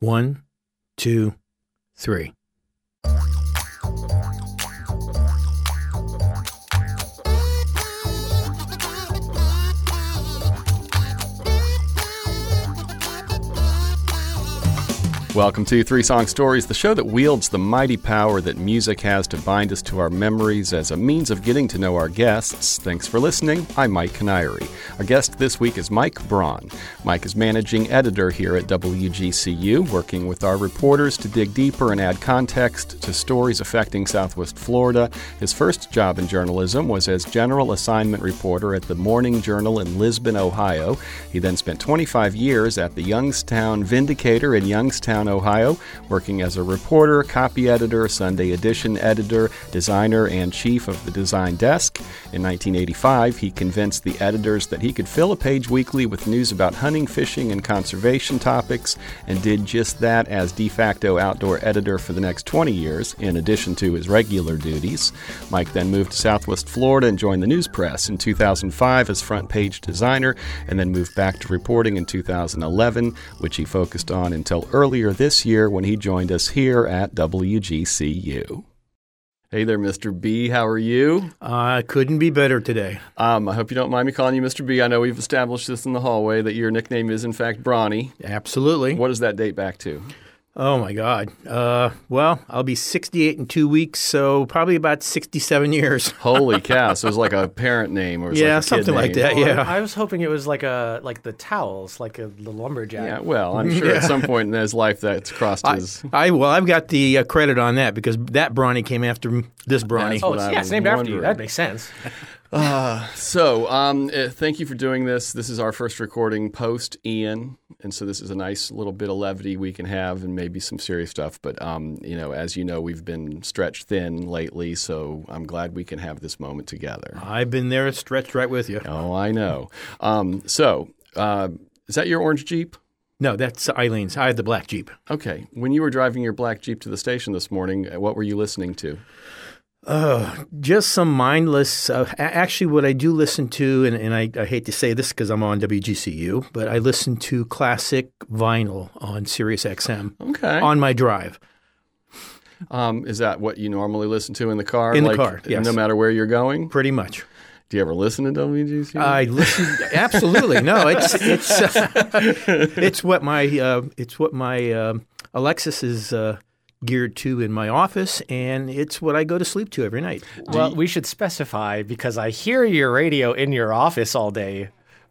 One, two, three. Welcome to Three Song Stories, the show that wields the mighty power that music has to bind us to our memories as a means of getting to know our guests. Thanks for listening. I'm Mike Canary. Our guest this week is Mike Braun. Mike is managing editor here at WGCU, working with our reporters to dig deeper and add context to stories affecting Southwest Florida. His first job in journalism was as general assignment reporter at the Morning Journal in Lisbon, Ohio. He then spent 25 years at the Youngstown Vindicator in Youngstown. Ohio, working as a reporter, copy editor, Sunday edition editor, designer, and chief of the design desk. In 1985, he convinced the editors that he could fill a page weekly with news about hunting, fishing, and conservation topics, and did just that as de facto outdoor editor for the next 20 years, in addition to his regular duties. Mike then moved to Southwest Florida and joined the News-Press in 2005 as front page designer, and then moved back to reporting in 2011, which he focused on until earlier this year when he joined us here at WGCU. Hey there, Mr. B. How are you? I uh, couldn't be better today. Um, I hope you don't mind me calling you Mr. B. I know we've established this in the hallway that your nickname is, in fact, Brawny. Absolutely. What does that date back to? Oh my God. Uh, well, I'll be 68 in two weeks, so probably about 67 years. Holy cow! So it was like a parent name, or yeah, like something like that. Well, yeah. I was hoping it was like a like the towels, like a the lumberjack. Yeah, well, I'm sure at some point in his life that's crossed I, his. I well, I've got the uh, credit on that because that Brawny came after this Brawny. That's Oh, what it's, I yeah, was it's named after you. That makes sense. Uh, so, um, uh, thank you for doing this. This is our first recording post Ian, and so this is a nice little bit of levity we can have, and maybe some serious stuff. But um, you know, as you know, we've been stretched thin lately, so I'm glad we can have this moment together. I've been there, stretched right with you. Oh, I know. Um, so, uh, is that your orange Jeep? No, that's Eileen's. I had the black Jeep. Okay. When you were driving your black Jeep to the station this morning, uh, what were you listening to? Uh, just some mindless. Uh, actually, what I do listen to, and, and I, I hate to say this because I'm on WGCU, but I listen to classic vinyl on Sirius XM Okay. on my drive. Um, is that what you normally listen to in the car? In the car, yes. No matter where you're going? Pretty much. Do you ever listen to WGC? I listen absolutely. No, it's it's uh, it's what my uh, it's what my uh, Alexa's is uh, geared to in my office, and it's what I go to sleep to every night. Well, we should specify because I hear your radio in your office all day.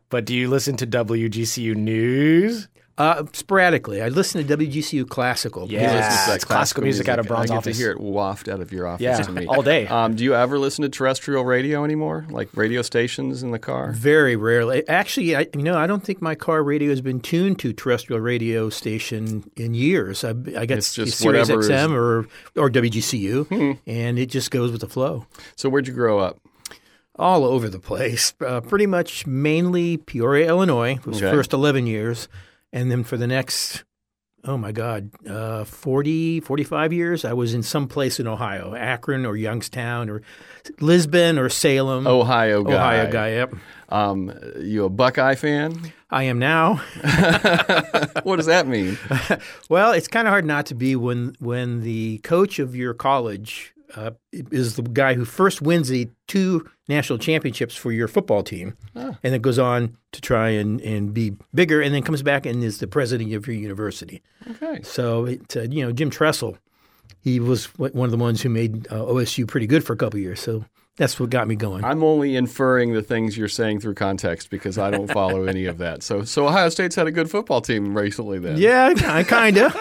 But do you listen to WGCU News? Uh, sporadically, I listen to WGCU classical. Yeah. He listens to that it's classical music out of Braun's I get office. to hear it waft out of your office Yeah, to me all day. Um, do you ever listen to terrestrial radio anymore, like radio stations in the car? Very rarely. Actually, I, you know, I don't think my car radio has been tuned to terrestrial radio station in years. I, I got It's just Sirius is- XM or or WGCU, and it just goes with the flow. So where'd you grow up? all over the place. Uh, pretty much mainly Peoria, Illinois, for the Okay. first 11 years. And then for the next, oh my God, uh, 40, 45 years, I was in some place in Ohio, Akron or Youngstown or Lisbon or Salem. Ohio guy. Ohio guy, yep. Um, you a Buckeye fan? I am now. what does that mean? Well, it's kind of hard not to be when when the coach of your college uh, is the guy who first wins the two national championships for your football team, and then goes on to try and, and be bigger, and then comes back and is the president of your university. Okay. So, it, uh, you know, Jim Tressel, he was one of the ones who made uh, OSU pretty good for a couple of years. So that's what got me going. I'm only inferring the things you're saying through context because I don't follow any of that. So, so Ohio State's had a good football team recently, then. yeah, I kind of.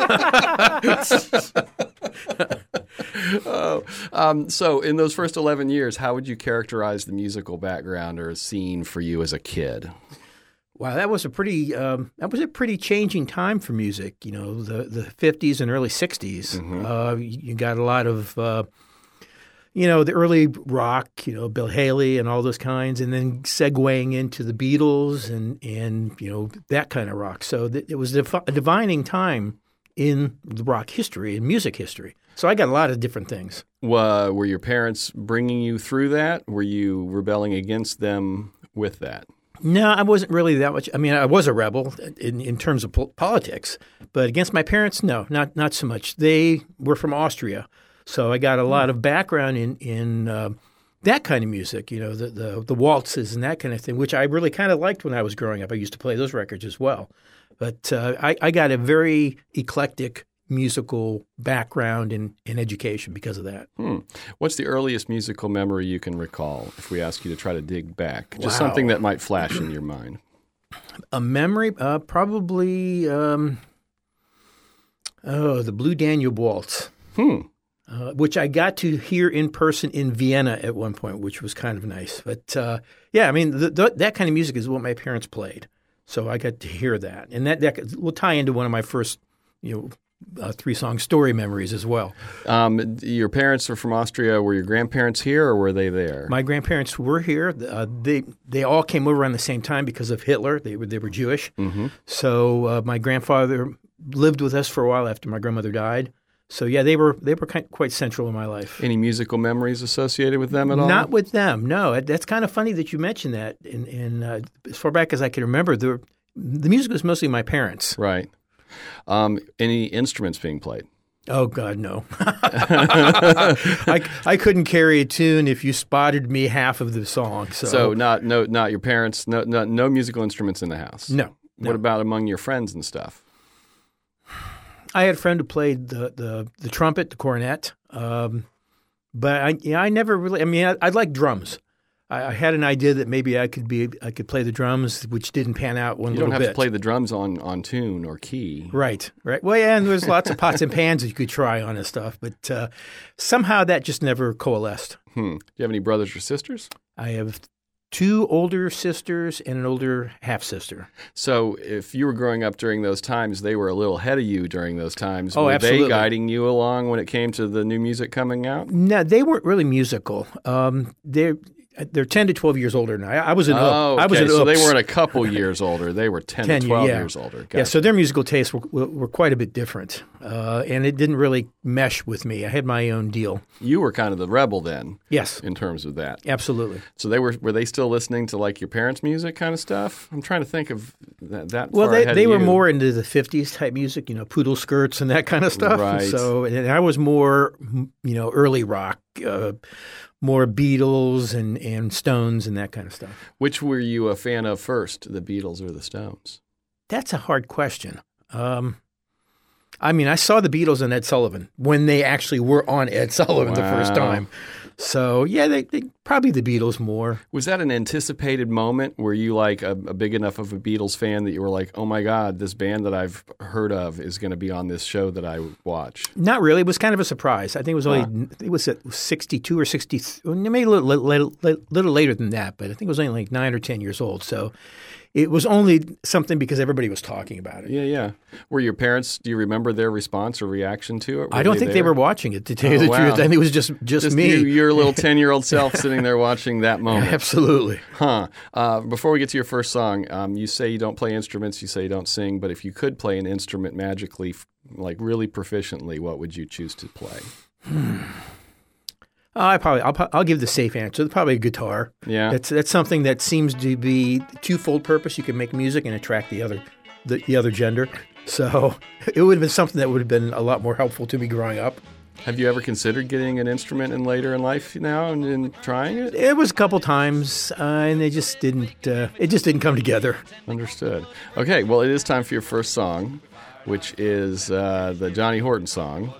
Oh, um, so in those first 11 years, how would you characterize the musical background or scene for you as a kid? Wow, that was a pretty um, that was a pretty changing time for music. You know, the the fifties and early 60s Uh, you got a lot of uh, you know the early rock, you know Bill Haley and all those kinds, and then segueing into the Beatles and and you know that kind of rock. So th- it was a divining time in rock history and music history. So I got a lot of different things. Were your parents bringing you through that? Were you rebelling against them with that? No, I wasn't really that much. I mean, I was a rebel in, in terms of po- politics, but against my parents, no, not not so much. They were from Austria, so I got a lot of background in in uh, that kind of music. You know, the, the the waltzes and that kind of thing, which I really kind of liked when I was growing up. I used to play those records as well, but uh, I, I got a very eclectic musical background in, in education because of that. Hmm. What's the earliest musical memory you can recall if we ask you to try to dig back? Just Wow. something that might flash in your mind. A memory, uh, probably, um, oh, the Blue Danube Waltz. Hmm. uh, which I got to hear in person in Vienna at one point, which was kind of nice. But uh, yeah, I mean, th th that kind of music is what my parents played, so I got to hear that, and that that will tie into one of my first, you know. Uh, three song story memories as well. Um, your parents are from Austria. Were your grandparents here or were they there? My grandparents were here. Uh, they they all came over around the same time because of Hitler. They were they were Jewish. So uh, my grandfather lived with us for a while after my grandmother died. So yeah, they were they were kind, quite central in my life. Any musical memories associated with them at all? Not with them. No, that's kind of funny that you mentioned that. And, and uh, as far back as I can remember, the the music was mostly my parents. Right. Um, any instruments being played? Oh God, no! I, I couldn't carry a tune if you spotted me half of the song. So, So not no not your parents. No no, no musical instruments in the house. no, What about among your friends and stuff? I had a friend who played the the, the trumpet, the cornet, um, but I yeah, I never really. I mean, I, I like drums. I, I had an idea that maybe I could be I could play the drums, which didn't pan out one You little don't have bit. to play the drums on on tune or key. Right, right. Well, yeah, and there's lots of pots and pans that you could try on and stuff, but uh, somehow that just never coalesced. Hmm. Do you have any brothers or sisters? I have two older sisters and an older half sister. So if you were growing up during those times, they were a little ahead of you during those times. Oh, were absolutely. they guiding you along when it came to the new music coming out? No, they weren't really musical. Um, they're they're ten to twelve years older than I. I was an Oh, I was an so they weren't a couple years older. They were 10, 10 to 12 yeah. years older. Yeah, so their musical tastes were, were, were quite a bit different, uh, and it didn't really mesh with me. I had my own deal. you were kind of the rebel then Yes, in terms of that. absolutely. So they were were they still listening to like your parents' music kind of stuff? I'm trying to think of that. that Well, they, they were you. more into the '50s type music, you know, poodle skirts and that kind of stuff. Right. So, and I was more, you know, early rock, uh, more Beatles and and Stones and that kind of stuff. Which were you a fan of first, the Beatles or the Stones? That's a hard question. Um, I mean, I saw the Beatles and Ed Sullivan when they actually were on Ed Sullivan the first time. So yeah, they, they probably the Beatles more. Was that an anticipated moment? Were you like a, a big enough of a Beatles fan that you were like, "Oh my God, this band that I've heard of is going to be on this show that I watch"? Not really. It was kind of a surprise. I think it was only it was at 62 or 60, maybe a little, little, little later than that, but I think it was only like nine or 10 years old. So it was only something because everybody was talking about it. Yeah, yeah. Were your parents? Do you remember their response or reaction to it? Were I don't think they were watching it, to tell you Oh, the wow. truth. I think it was just, just, Just me. you, your little ten-year-old self sitting there watching that moment. Absolutely. Huh. Uh, before we get to your first song, um, you say you don't play instruments, you say you don't sing, but if you could play an instrument magically, like really proficiently, what would you choose to play? Uh, I probably I'll, I'll give the safe answer. Probably a guitar. Yeah. That's that's something that seems to be twofold purpose. You can make music and attract the other the, the other gender. So it would have been something that would have been a lot more helpful to me growing up. Have you ever considered getting an instrument in later in life now and, and trying it? It was a couple times, uh, and they just didn't. Uh, it just didn't come together. Understood. Okay, well, it is time for your first song, which is uh, the Johnny Horton song.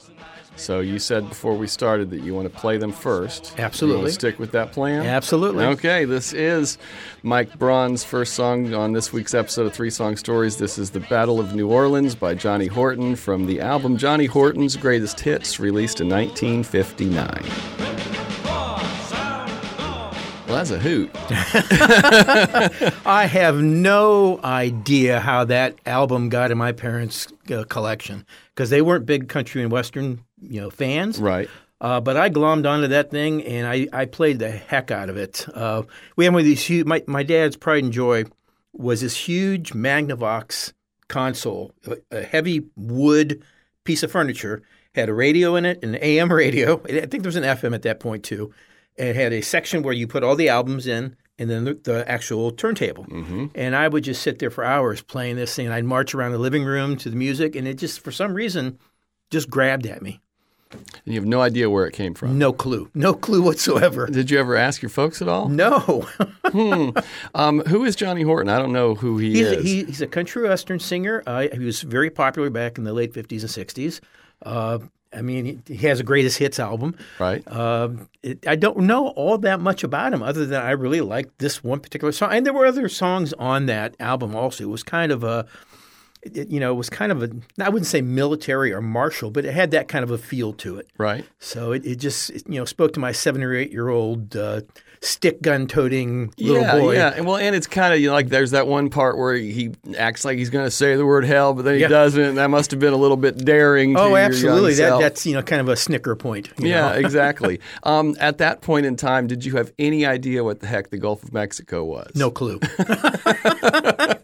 So you said before we started that you want to play them first. You Absolutely. want to stick with that plan? Absolutely. Okay, this is Mike Braun's first song on this week's episode of Three Song Stories. This is The Battle of New Orleans by Johnny Horton from the album Johnny Horton's Greatest Hits, released in 1959. Well, that's a hoot. I have no idea how that album got in my parents' uh, collection because they weren't big country and western, you know, fans. Right. Uh, but I glommed onto that thing and I, I played the heck out of it. Uh, we had one of these huge. My, my dad's pride and joy was this huge Magnavox console, a, a heavy wood piece of furniture. Had a radio in it, an AM radio. I think there was an FM at that point too. It had a section where you put all the albums in, and then the, the actual turntable. And I would just sit there for hours playing this thing. And I'd march around the living room to the music, and it just, for some reason, just grabbed at me. And you have no idea where it came from. No clue. No clue whatsoever. Did you ever ask your folks at all? No. Um, who is Johnny Horton? I don't know who he he's, is. a, he, he's a country western singer. Uh, he was very popular back in the late 50s and 60s. Uh, I mean, he, has a greatest hits album. right? Um, it, I don't know all that much about him, other than I really liked this one particular song, and there were other songs on that album also. It was kind of a, it, you know, it was kind of a I wouldn't say military or martial, but it had that kind of a feel to it. right. So it, it just it, you know spoke to my seven or eight year old uh, stick gun toting little yeah, boy. yeah. And well, and it's kind of you know, like there's that one part where he acts like he's going to say the word hell, but then he Yeah. doesn't. And that must have been a little bit daring. to Oh, absolutely. That that's you know kind of a snicker point. you Yeah, know? exactly. Um, at that point in time, did you have any idea what the heck the Gulf of Mexico was? No clue.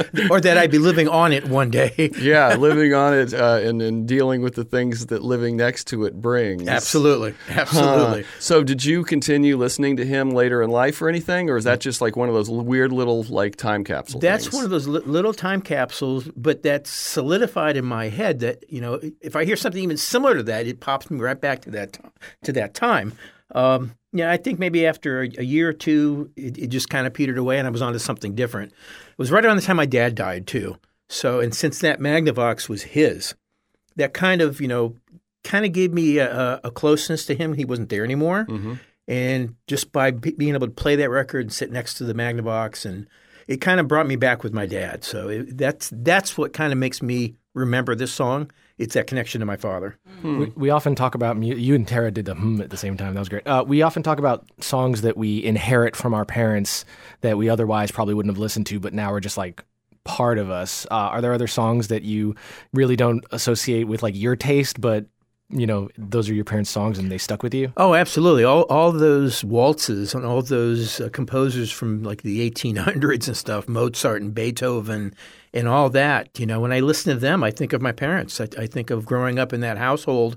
or that I'd be living on it one day. Yeah, living on it uh, and, and dealing with the things that living next to it brings. Absolutely. Absolutely. So, did you continue listening to him later in life or anything, or is that just like one of those weird little like time capsules? That's things? one of those li- little time capsules, but that's solidified in my head that you know if I hear something even similar to that, it pops me right back to that to that time. Um, yeah, I think maybe after a, year or two, it, it just kind of petered away, and I was on to something different. It was right around the time my dad died too. So, and since that Magnavox was his, that kind of you know kind of gave me a, a- closeness to him. He wasn't there anymore, mm-hmm. and just by be- being able to play that record and sit next to the Magnavox, and it kind of brought me back with my dad. So it, that's that's what kind of makes me remember this song. It's that connection to my father. We, we often talk about mu- you and Tara did the hmm at the same time. That was great. Uh, we often talk about songs that we inherit from our parents that we otherwise probably wouldn't have listened to, but now are just like part of us. Uh, are there other songs that you really don't associate with like your taste, but you know those are your parents' songs and they stuck with you? Oh, absolutely. All all those waltzes and all those uh, composers from like the 1800s and stuff, Mozart and Beethoven and all that. You know, when I listen to them, I think of my parents. I, I think of growing up in that household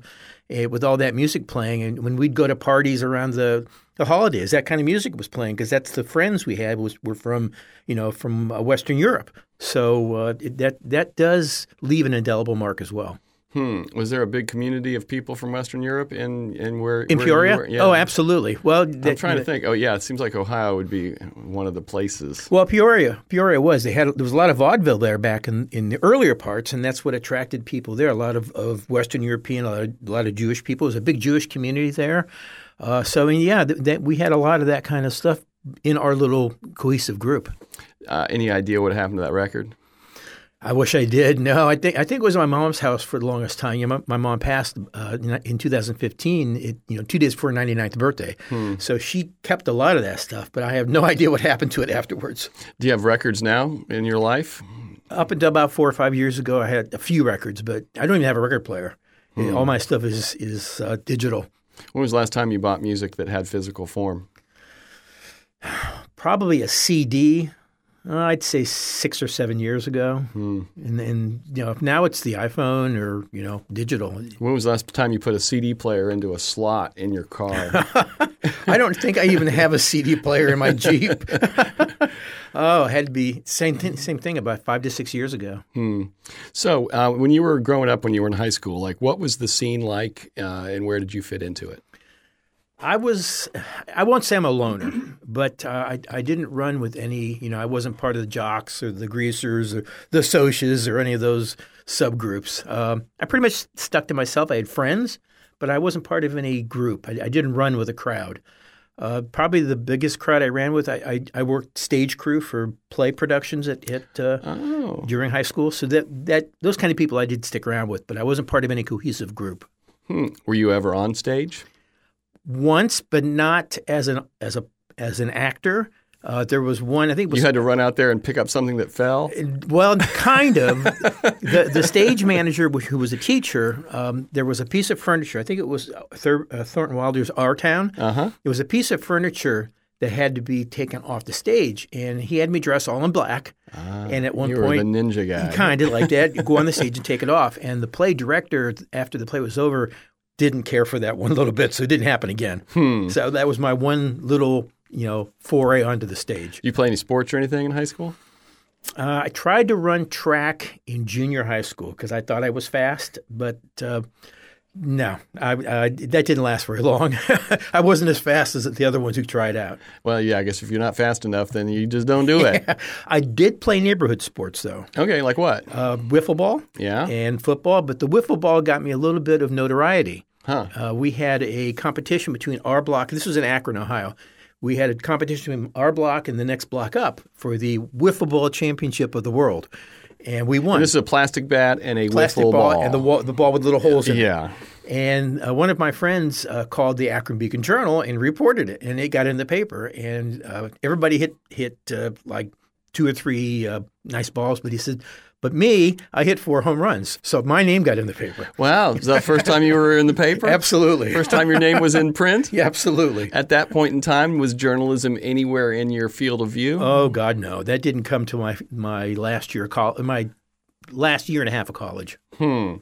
uh, with all that music playing. And when we'd go to parties around the, the holidays, that kind of music was playing because that's the friends we had was were from you know from uh, Western Europe. So uh, that that does leave an indelible mark as well. Hmm. Was there a big community of people from Western Europe in in where In where Peoria? Yeah. Oh, absolutely. Well, I'm trying to think. Oh, yeah. It seems like Ohio would be one of the places. Well, Peoria, Peoria was. They had there was a lot of vaudeville there back in, in the earlier parts, and that's what attracted people there. A lot of, of Western European, a lot of, a lot of Jewish people. Was a big Jewish community there. Uh, so, yeah, th- that we had a lot of that kind of stuff in our little cohesive group. Uh, any idea what happened to that record? I wish I did. No, I think I think it was my mom's house for the longest time. You know, my, my mom passed uh, in- in 2015. It, you know, two days before her 99th birthday. So she kept a lot of that stuff, but I have no idea what happened to it afterwards. Do you have records now in your life? Up until about four or five years ago, I had a few records, but I don't even have a record player. All my stuff is is uh, digital. When was the last time you bought music that had physical form? Probably a CD. Uh, I'd say six or seven years ago, and and you know now it's the iPhone or you know digital. When was the last time you put a CD player into a slot in your car? I don't think I even have a CD player in my Jeep. oh, it had to be same thing. Same thing about five to six years ago. so, uh, when you were growing up, when you were in high school, like what was the scene like, uh, and where did you fit into it? I was, I won't say I'm a loner, but uh, I, I didn't run with any, you know, I wasn't part of the jocks or the greasers or the socias or any of those subgroups. Um, I pretty much stuck to myself. I had friends, but I wasn't part of any group. I, I didn't run with a crowd. Uh, probably the biggest crowd I ran with, I, I, I worked stage crew for play productions at, at uh, Oh, during high school. So that, that those kind of people I did stick around with, but I wasn't part of any cohesive group. hmm. were you ever on stage? Once, but not as an as a as an actor. Uh, there was one, I think it was You had to run out there and pick up something that fell. well, kind of. the the stage manager, wh- who was a teacher, um, there was a piece of furniture. I think it was Thur- uh, Thornton Wilder's Our Town. Uh huh. It was a piece of furniture that had to be taken off the stage, and he had me dress all in black. and at one You were point, the ninja guy. kind of like that. Go on the stage and take it off. And the play director, after the play was over, didn't care for that one little bit, so it didn't happen again. So that was my one little you know, foray onto the stage. You play any sports or anything in high school? Uh, I tried to run track in junior high school because I thought I was fast, but uh, no, I, uh, that didn't last very long. I wasn't as fast as the other ones who tried out. Well, yeah, I guess if you're not fast enough, then you just don't do it. I did play neighborhood sports though, Okay, like what? uh, wiffle ball Yeah. and football, but the wiffle ball got me a little bit of notoriety. Huh. Uh, we had a competition between our block. This was in Akron, Ohio. We had a competition between our block and the next block up for the wiffle ball championship of the world, and we won. This is a plastic bat and a plastic wiffle ball, ball. and the wall, the ball with little holes in it. yeah. And uh, one of my friends uh, called the Akron Beacon Journal and reported it, and it got in the paper. And uh, everybody hit hit uh, like two or three uh, nice balls, but he said, "But me, I hit four home runs, so my name got in the paper." Wow. Is that the first time you were in the paper? Absolutely, First time your name was in print? yeah, absolutely. At that point in time, was journalism anywhere in your field of view? Oh God, no! That didn't come to my my last year of col- my last year and a half of college. Hmm.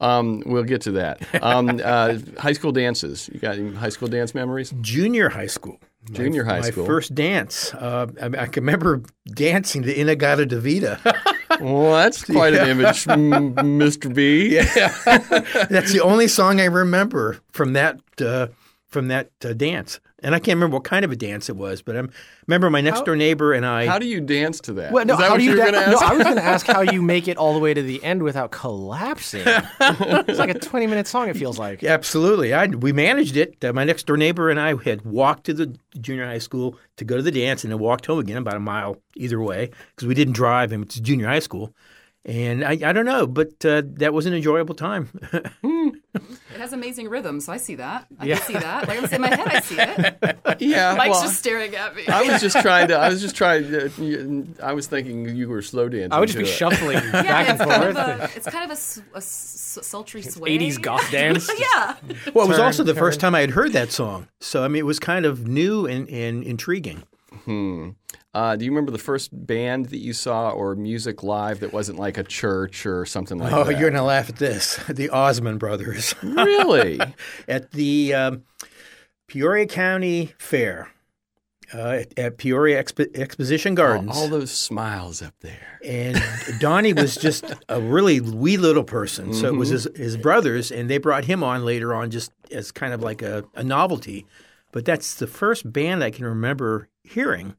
Um, we'll get to that. Um, uh, high school dances. You got any high school dance memories? Junior high school. My- Junior high school. my first dance. Uh, I, I can remember dancing the In-A-Gadda-Da-Vida. Well, that's quite an image, Mr. B. Yeah, that's the only song I remember from that uh, from that uh, dance, and I can't remember what kind of a dance it was. But I remember my next door neighbor and I. How do you dance to that? Well, no, Is that how what do you? you were da- going to no. I was going to ask how you make it all the way to the end without collapsing. it's like a twenty-minute song. It feels like. Absolutely, I we managed it. Uh, my next door neighbor and I had walked to the junior high school to go to the dance, and then walked home again about a mile either way because we didn't drive, and it's junior high school. And I, I don't know, but uh, that was an enjoyable time. It has amazing rhythm, so I see that. I can see that. Like in my head, I see it. yeah. Mike's well, just staring at me. I was just trying to. I was just trying uh, to. I was thinking you were slow dancing. I would just be it. shuffling yeah, back and it's kind, forth. of a, it's kind of a sultry sway. 80s goth dance. yeah. well, it was Turn, also the turn. first time I had heard that song, so I mean, it was kind of new and, and intriguing. Hmm. Uh, do you remember the first band that you saw or music live that wasn't like a church or something like Oh, that? Oh, you're gonna laugh at this. The Osmond Brothers really? at the um, Peoria County Fair uh, at, at Peoria Expo- Exposition Gardens. all those smiles up there. and Donnie was just a really wee little person. So it was his, his brothers, and they brought him on later on just as kind of like a, a novelty. But that's the first band I can remember hearing,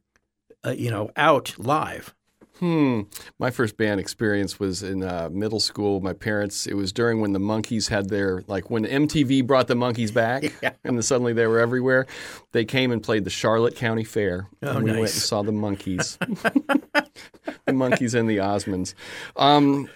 uh, you know, out live. Hmm. My first band experience was in uh, middle school. My parents. It was during when the Monkees had their like when MTV brought the Monkees back, Yeah. and then suddenly they were everywhere. They came and played the Charlotte County Fair, Oh, and we went and saw the Monkees, the Monkees and the Osmonds. Um,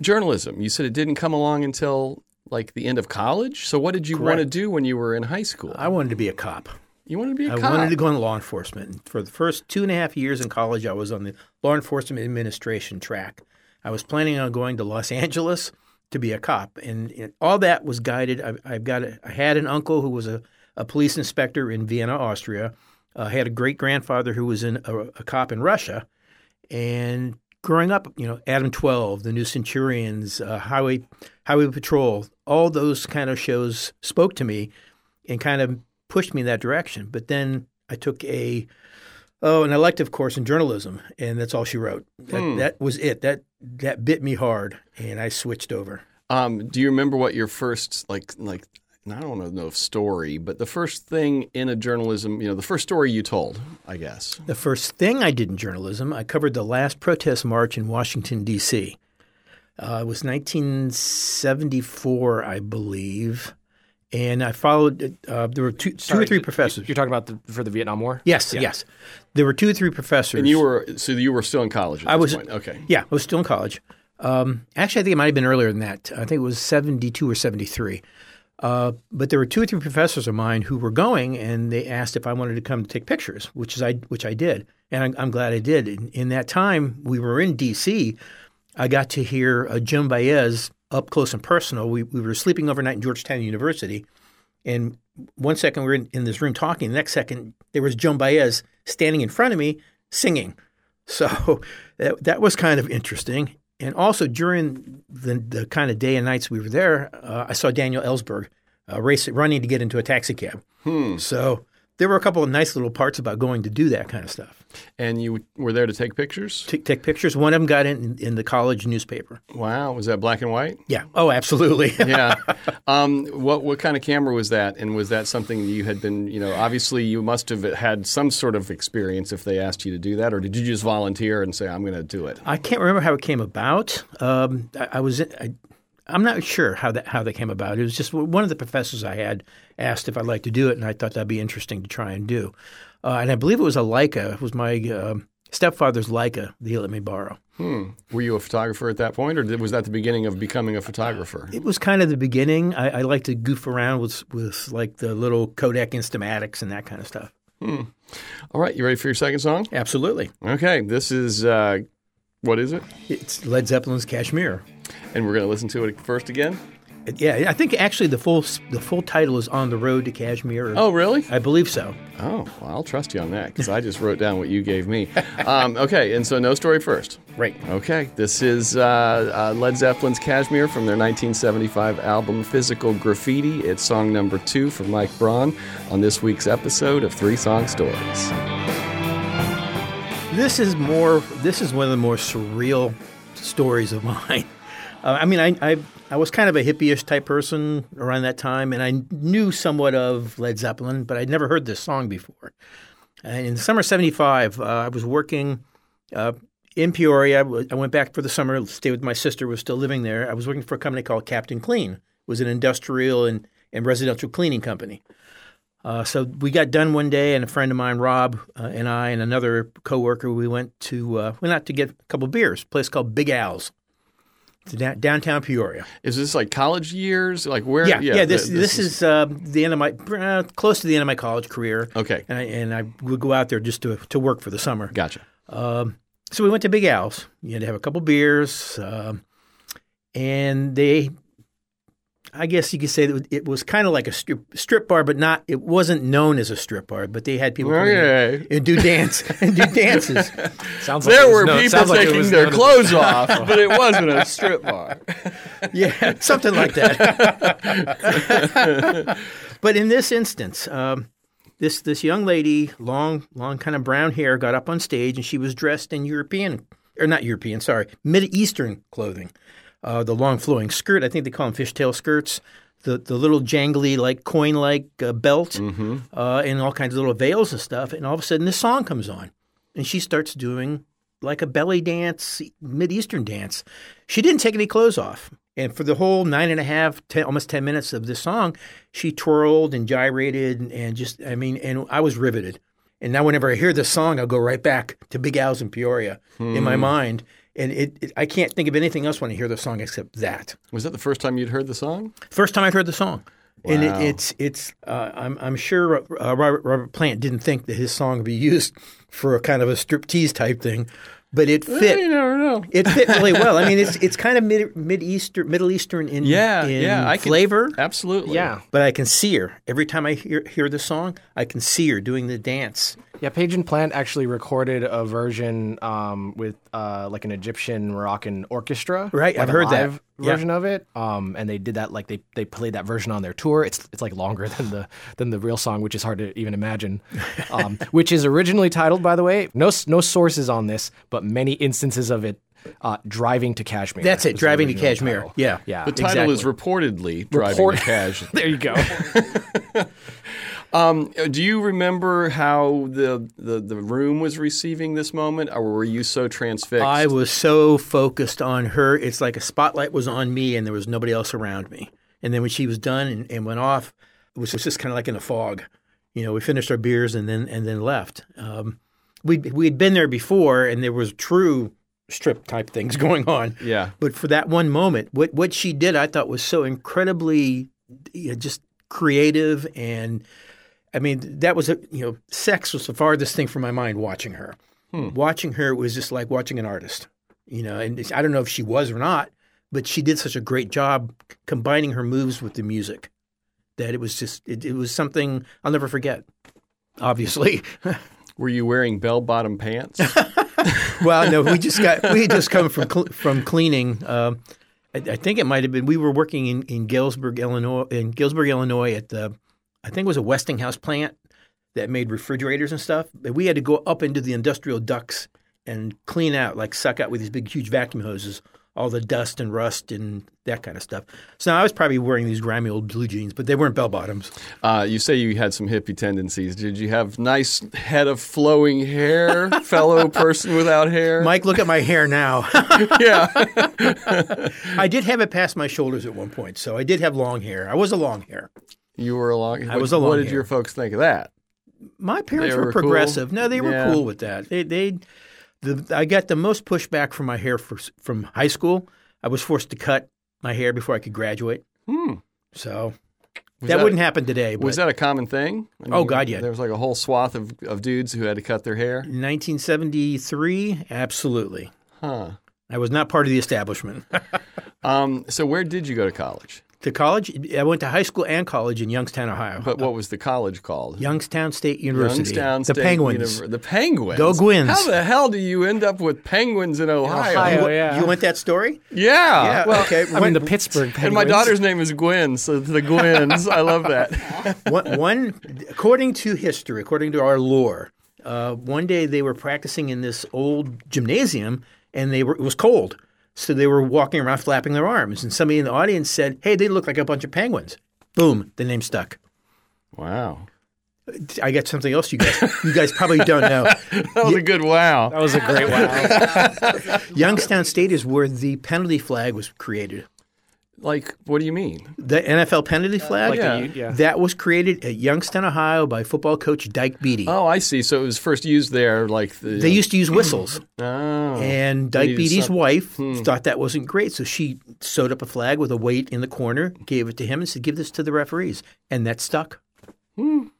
journalism. You said it didn't come along until like the end of college. So what did you want to do when you were in high school? I wanted to be a cop. You wanted to be a I cop. I wanted to go in law enforcement. For the first two and a half years in college, I was on the law enforcement administration track. I was planning on going to Los Angeles to be a cop, and, and all that was guided. I, I've got a, I had an uncle who was a, a police inspector in Vienna, Austria. Uh, I had a great grandfather who was in a, a cop in Russia, and growing up, you know, Adam Twelve, The New Centurions, uh, Highway Highway Patrol, all those kind of shows spoke to me and kind of pushed me in that direction. But then I took a oh an elective course in journalism, and that's all she wrote. That, that was it. That that bit me hard, and I switched over. Um, do you remember what your first like like I don't know if story, but the first thing in a journalism, you know, the first story you told, I guess. The first thing I did in journalism, I covered the last protest march in Washington D.C. Uh, it was 1974, I believe, and I followed. Uh, there were two, two or three professors. You're talking about the, for the Vietnam War? yes, yes, there were two or three professors. And you were so you were still in college at I this was point. Okay. Yeah, I was still in college. Um, actually, I think it might have been earlier than that. I think it was seventy two or seventy three. Uh, but there were two or three professors of mine who were going, and they asked if I wanted to come to take pictures, which is I which I did, and I'm, I'm glad I did. In, in that time, we were in D.C. I got to hear uh, Joan Baez up close and personal. We we were sleeping overnight in Georgetown University, and one second we were in, in this room talking. The next second, there was Joan Baez standing in front of me singing. So that, that was kind of interesting. And also during the, the kind of day and nights we were there, uh, I saw Daniel Ellsberg uh, race, running to get into a taxi cab. So there were a couple of nice little parts about going to do that kind of stuff. And you were there to take pictures? Take, take pictures. One of them got in in the college newspaper. Wow. Was that black and white? Yeah. Oh, absolutely. yeah. Um, what what kind of camera was that? And was that something you had been, you know, obviously you must have had some sort of experience if they asked you to do that, or did you just volunteer and say, I'm going to do it? I can't remember how it came about. Um, I, I, was. I, I'm not sure how that how that came about. It was just one of the professors I had asked if I'd like to do it, and I thought that'd be interesting to try and do. Uh, and I believe it was a Leica. It was my uh, stepfather's Leica that he let me borrow. Hmm. Were you a photographer at that point, or was that the beginning of becoming a photographer? It was kind of the beginning. I, I like to goof around with with like the little Kodak Instamatics and that kind of stuff. Hmm. All right, you ready for your second song? Absolutely. Okay, this is uh, what is it? It's Led Zeppelin's Kashmir. And we're going to listen to it first again. Yeah, I think actually the full the full title is "On the Road to Kashmir." Oh, really? I believe so. Oh, well, I'll trust you on that because I just wrote down what you gave me. Um, okay, and so no story first. Right. Okay, this is uh, uh, Led Zeppelin's "Kashmir" from their 1975 album "Physical Graffiti." It's song number two from Mike Braun on this week's episode of Three Song Stories. This is more. This is one of the more surreal stories of mine. Uh, I mean, I, I, I was kind of a hippie-ish type person around that time, and I knew somewhat of Led Zeppelin, but I'd never heard this song before. And in the summer '75, uh, I was working uh, in Peoria. I went back for the summer, stayed with my sister, was still living there. I was working for a company called Captain Clean. It was an industrial and, and residential cleaning company. Uh, so we got done one day, and a friend of mine, Rob, uh, and I, and another coworker, we went to uh, went out to get a couple beers. A place called Big Al's. Downtown Peoria. Is this like college years? Like where? Yeah, yeah. yeah this, this, this is, is uh, the end of my uh, close to the end of my college career. Okay, and I, and I would go out there just to to work for the summer. Gotcha. Um, so we went to Big Al's. You had to have a couple beers, um, and they I guess you could say that it was kind of like a strip, strip bar, but not. It wasn't known as a strip bar, but they had people come okay. in and do dance and do dances. sounds like there were no, people taking like their clothes off, but it wasn't a strip bar. yeah, something like that. but in this instance, um, this this young lady, long long kind of brown hair, got up on stage and she was dressed in European or not European, sorry, Mid Eastern clothing uh, the long flowing skirt. I think they call them fishtail skirts. The the little jangly like coin like uh, belt, mm-hmm. uh, and all kinds of little veils and stuff. And all of a sudden, this song comes on, and she starts doing like a belly dance, mid eastern dance. She didn't take any clothes off. And for the whole nine and a half, ten, almost 10 minutes of this song, she twirled and gyrated and, and, just, I mean, and I was riveted. And now whenever I hear this song, I'll go right back to Big Al's in Peoria hmm. in my hmm. mind and it, it, I can't think of anything else when I hear the song except that. Was that the first time you'd heard the song? First time I'd heard the song. Wow. And it, it's it's uh, I'm I'm sure uh, Robert, Robert Plant didn't think that his song would be used for a kind of a striptease type thing, but it fit. you never know. It fit really well. I mean, it's it's kind of mid mid eastern, Middle Eastern in yeah in yeah I flavor. Can, absolutely, yeah. But I can see her every time I hear hear the song. I can see her doing the dance. Yeah, Page and Plant actually recorded a version um, with uh, like an Egyptian Moroccan orchestra. Right, like I've heard that version yeah. of it. Um, and they did that like they they played that version on their tour. It's it's like longer than the than the real song, which is hard to even imagine. Um, which is originally titled, by the way, no no sources on this, but many instances of it uh, driving to Kashmir. That's it, driving to Kashmir. Title. Yeah, yeah. The title exactly. is reportedly driving Report- to Kashmir. there you go. Um, do you remember how the, the the room was receiving this moment, or were you so transfixed? I was so focused on her. It's like a spotlight was on me, and there was nobody else around me. And then when she was done and, and went off, it was just kind of like in a fog. You know, we finished our beers and then and then left. Um, we we'd been there before, and there was true strip type things going on. Yeah. But for that one moment, what what she did, I thought was so incredibly you know, just creative and I mean, that was a you know, sex was the farthest thing from my mind. Watching her, hmm. watching her was just like watching an artist. You know, and I don't know if she was or not, but she did such a great job combining her moves with the music that it was just it, it was something I'll never forget. Obviously. Were you wearing bell bottom pants? well, no, we just got we had just come from cl- from cleaning. Um, I, I, think it might have been we were working in, in Galesburg, Illinois, in Galesburg, Illinois, at the I think it was a Westinghouse plant that made refrigerators and stuff. But we had to go up into the industrial ducts and clean out, like suck out with these big, huge vacuum hoses, all the dust and rust and that kind of stuff. So I was probably wearing these grimy old blue jeans, but they weren't bell bottoms. Uh, you say you had some hippie tendencies. Did you have nice head of flowing hair, fellow person without hair? Mike, look at my hair now. yeah. I did have it past my shoulders at one point, so I did have long hair. I was a long hair. You were a long. I was a What did hair. your folks think of that? My parents were, were cool? progressive. No, they were Yeah. cool with that. They they the I got the most pushback from my hair for, from high school. I was forced to cut my hair before I could graduate. Hmm. So that, that- wouldn't happen today. But Was that a common thing? I Oh, God, yeah. There was like a whole swath of, of dudes who had to cut their hair. 1973? Absolutely. Huh. I was not part of the establishment. Um, so where did you go to college? To college, I went to high school and college in Youngstown, Ohio. But what was the college called? Youngstown State University. Youngstown the State Penguins. Univer- the Penguins. Go Guins. How the hell do you end up with penguins in Ohio? Ohio. You- yeah. You want that story? Yeah. Yeah. Well, okay. I mean, the Pittsburgh Penguins. and my daughter's name is Gwen, so the Gwens. I love that. one, one, according to history, according to our lore, uh, one day they were practicing in this old gymnasium, and they were it was cold, so they were walking around flapping their arms, and somebody in the audience said, "Hey, they look like a bunch of penguins." Boom, the name stuck. Wow. I got something else you guys you guys probably don't know. That was a good wow. That was a great wow. Youngstown State is where the penalty flag was created. Like, what do you mean? The NFL penalty flag, Like Yeah. the, yeah. that was created at Youngstown, Ohio, by football coach Dike Beede. Oh, I see. So it was first used there, like the. They used to use whistles. Oh. And They Dike Beede's some- wife Hmm. thought that wasn't great, so she sewed up a flag with a weight in the corner, gave it to him, and said, "Give this to the referees," and that stuck.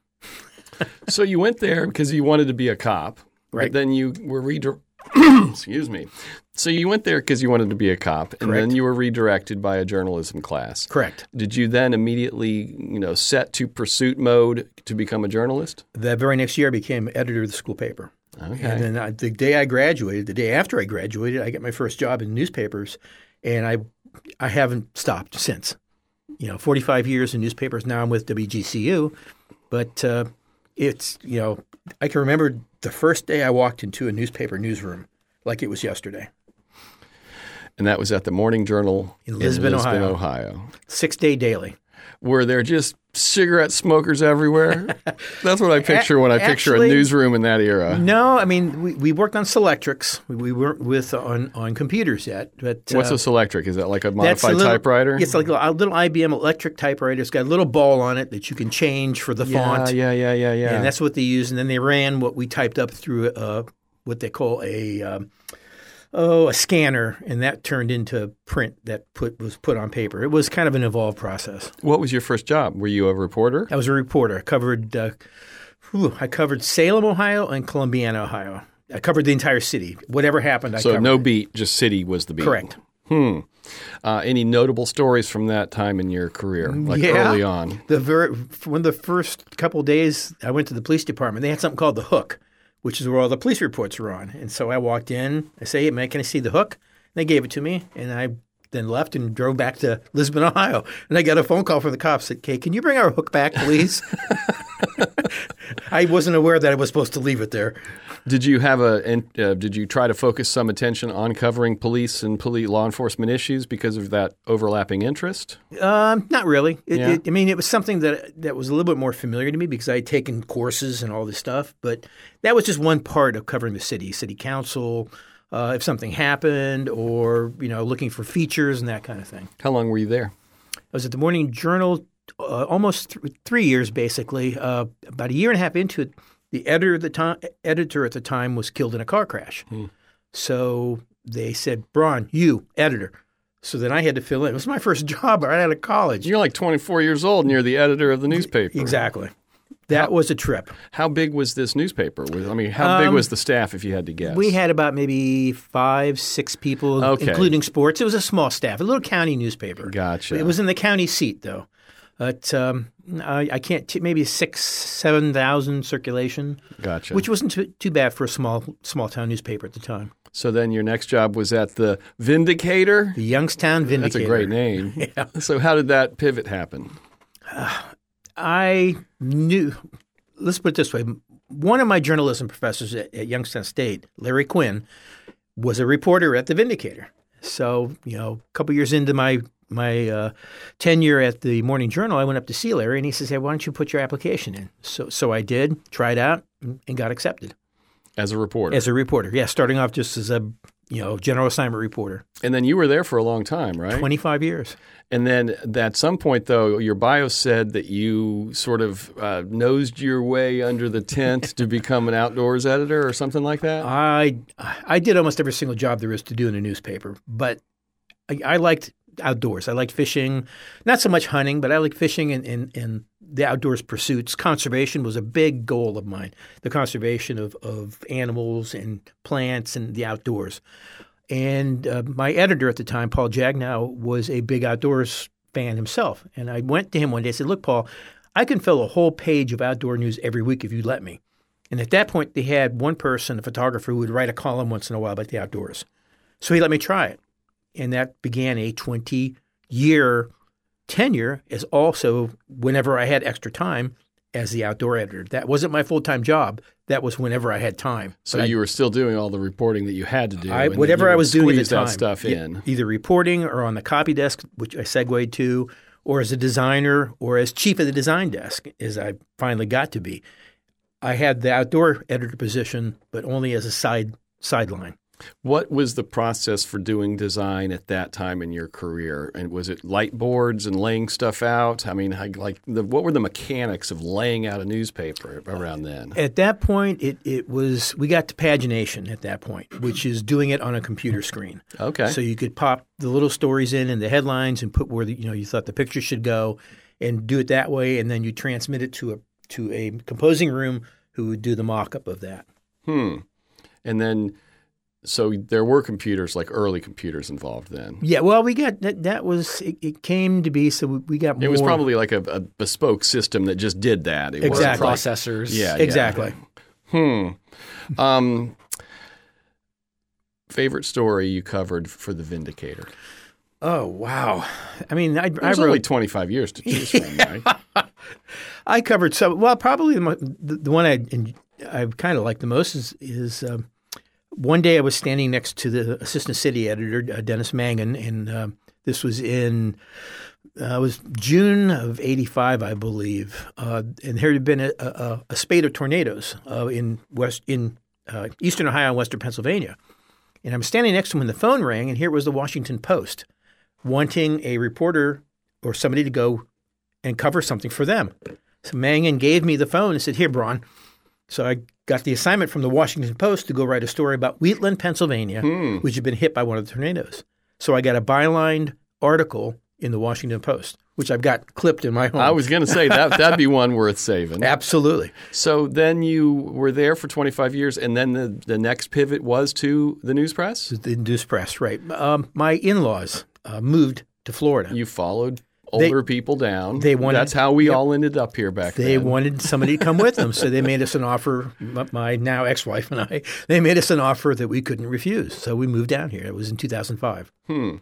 So you went there because you wanted to be a cop, But Right. then you were redir- Excuse me. So you went there because you wanted to be a cop, and then you were redirected by a journalism class. Correct. Did you then immediately, you know, set to pursuit mode to become a journalist? That very next year, I became editor of the school paper. Okay. And then I, the day I graduated, the day after I graduated, I got my first job in newspapers, and I I haven't stopped since. You know, 45 years in newspapers. Now I'm with WGCU, but uh, it's you know I can remember the first day I walked into a newspaper newsroom like it was yesterday. and that was at the Morning Journal In Lisbon, Ohio. Ohio. Six day daily. Were there just cigarette smokers everywhere? That's what I picture when I picture actually- a newsroom in that era. No, I mean we, we worked on Selectrics. We, we weren't with on, on computers yet. But What's uh, a Selectric? Is that like a modified a little- typewriter? It's like a little IBM electric typewriter. It's got a little ball on it that you can change for the yeah, font. yeah, yeah, yeah, yeah. And that's what they used. And then they ran what we typed up through uh, what they call a um, oh a scanner, and that turned into print that put was put on paper. It was kind of an evolved process. what was your first job? Were you a reporter? I was a reporter. I covered uh, whew, I covered Salem, Ohio, and Columbiana, Ohio. I covered the entire city. Whatever happened, I So no beat, just city was the beat. Correct. Hmm. Uh, any notable stories from that time in your career, like Yeah. early on? The very one of the first couple days I went to the police department, they had something called the hook, which is where all the police reports were on. And so I walked in. I say, "Hey, man, can I see the hook?" And They gave it to me, and I then left and drove back to Lisbon, Ohio. And I got a phone call from the cops. Said, "Kay, can you bring our hook back, please?" I wasn't aware that I was supposed to leave it there. Did you have a? Uh, did you try to focus some attention on covering police and police law enforcement issues because of that overlapping interest? Um, not really. It, Yeah. it, I mean, it was something that that was a little bit more familiar to me because I had taken courses and all this stuff. But that was just one part of covering the city, city council, uh, if something happened, or you know, looking for features and that kind of thing. How long were you there? I was at the Morning Journal uh, almost th- three years, basically. Uh, about a year and a half into it, the editor at the time, editor at the time, was killed in a car crash. So they said, "Braun, you editor." So then I had to fill in. It was my first job right out of college. You're like 24 years old, and you're the editor of the newspaper. Exactly. That was a trip. How big was this newspaper? I mean, how big was the staff, if you had to guess? Um, We had about maybe five, six people, Okay. including sports. It was a small staff, a little county newspaper. Gotcha. It was in the county seat, though. But um, I, I can't, t- maybe six, 7,000 circulation, Gotcha. which wasn't too, too bad for a small small town newspaper at the time. so then your next job was at the Vindicator. The Youngstown Vindicator. That's a great name. yeah. So how did that pivot happen? I knew let's put it this way: one of my journalism professors at, at Youngstown State, Larry Quinn, was a reporter at the Vindicator. So you know, a couple years into my my uh, tenure at the Morning Journal, I went up to see Larry, and he says, "Hey, why don't you put your application in?" So so I did, tried out, and got accepted as a reporter. as a reporter. Yeah, starting off just as a you know general assignment reporter. and then you were there for a long time, right? Twenty five years. And then at some point, though, your bio said that you sort of uh, nosed your way under the tent to become an outdoors editor or something like that. I I did almost every single job there is to do in a newspaper, but I, I liked outdoors. I liked fishing, not so much hunting, but I liked fishing and the outdoors pursuits. Conservation was a big goal of mine. The conservation of, of animals and plants and the outdoors. And uh, my editor at the time, Paul Jagnow, was a big outdoors fan himself. And I went to him one day and said, Look, Paul, I can fill a whole page of outdoor news every week if you let me. And at that point, they had one person, a photographer, who would write a column once in a while about the outdoors. So he let me try it. And that began a 20 year tenure as also whenever I had extra time as the outdoor editor. That wasn't my full time job. That was whenever I had time. so But I- you were still doing all the reporting that you had to do. I, whatever I was doing at the time, stuff e- in. either reporting or on the copy desk, which I segued to, or as a designer, or as chief of the design desk, as I finally got to be. I had the outdoor editor position, but only as a side sideline. What was the process for doing design at that time in your career? And was it light boards and laying stuff out? I mean, like, the, what were the mechanics of laying out a newspaper around then? At that point, it, it was we got to pagination at that point, which is doing it on a computer screen. Okay. So you could pop the little stories in and the headlines and put where the, you know you thought the picture should go, and do it that way, and then you transmit it to a to a composing room who would do the mock-up of that. Hmm. And then, so there were computers, like early computers involved then. Yeah, well, we got that. That was it, it came to be so we, we got. More. It was probably like a, a bespoke system that just did that. It Exactly. like- processors. Yeah, yeah. exactly. Hmm. Um, favorite story you covered for the Vindicator? Oh wow! I mean, I, I There's wrote only 25 years to choose from, right? I covered some. Well, probably the, the, the one I I kind of like the most is is um, one day I was standing next to the assistant city editor uh, Dennis Mangan, and um this was in uh, it was June of '85, I believe, uh, and there had been a, a, a spate of tornadoes uh, in west in uh, eastern Ohio and western Pennsylvania, and I'm standing next to him when the phone rang, and here was the Washington Post wanting a reporter or somebody to go and cover something for them. So Mangan gave me the phone and said, Here, Braun. So I got the assignment from the Washington Post to go write a story about Wheatland, Pennsylvania, which had been hit by one of the tornadoes. So I got a bylined article in the Washington Post, which I've got clipped in my home. I was going to say that that'd be one worth saving. Absolutely. So then you were there for 25 years, and then the, the next pivot was to the News-Press? The News-Press, right. Um, my in laws uh, moved to Florida. You followed older people down. they wanted- That's how we all ended up here back They then. They wanted somebody to come with them, so they made us an offer. My now ex-wife and I, they made us an offer that we couldn't refuse. So we moved down here. It was in 2005. Hmm.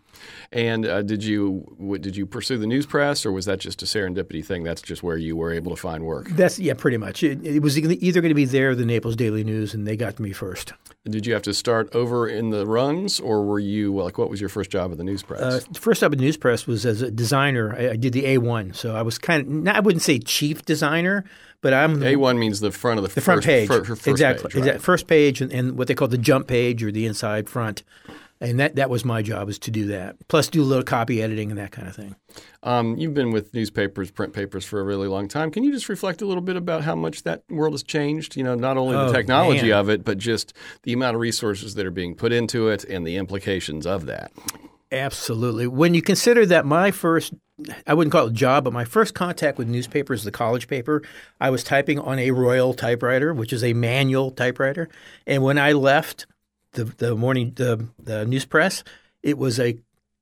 And uh, did you what, did you pursue the News-Press, or was that just a serendipity thing? That's just where you were able to find work. That's yeah, pretty much. It, it was either going to be there or the Naples Daily News, and they got me first. Did you have to start over in the rungs, or were you like what was your first job at the News-Press? Uh, first up in News-Press was as a designer. I, I did the A1, so I was kind of I wouldn't say chief designer, but I'm A one means the front of the, the front page. fir- first exactly, page, right? exact- first page, and, and what they call the jump page or the inside front. And that, that was my job was to do that, plus do a little copy editing and that kind of thing. Um, you've been with newspapers, print papers for a really long time. Can you just reflect a little bit about how much that world has changed? You know, not only the Oh, technology man. of it, but just the amount of resources that are being put into it and the implications of that. Absolutely. When you consider that my first, I wouldn't call it a job, but my first contact with newspapers, the college paper, I was typing on a Royal typewriter, which is a manual typewriter. And when I left the, the morning, the, the news press, it was a,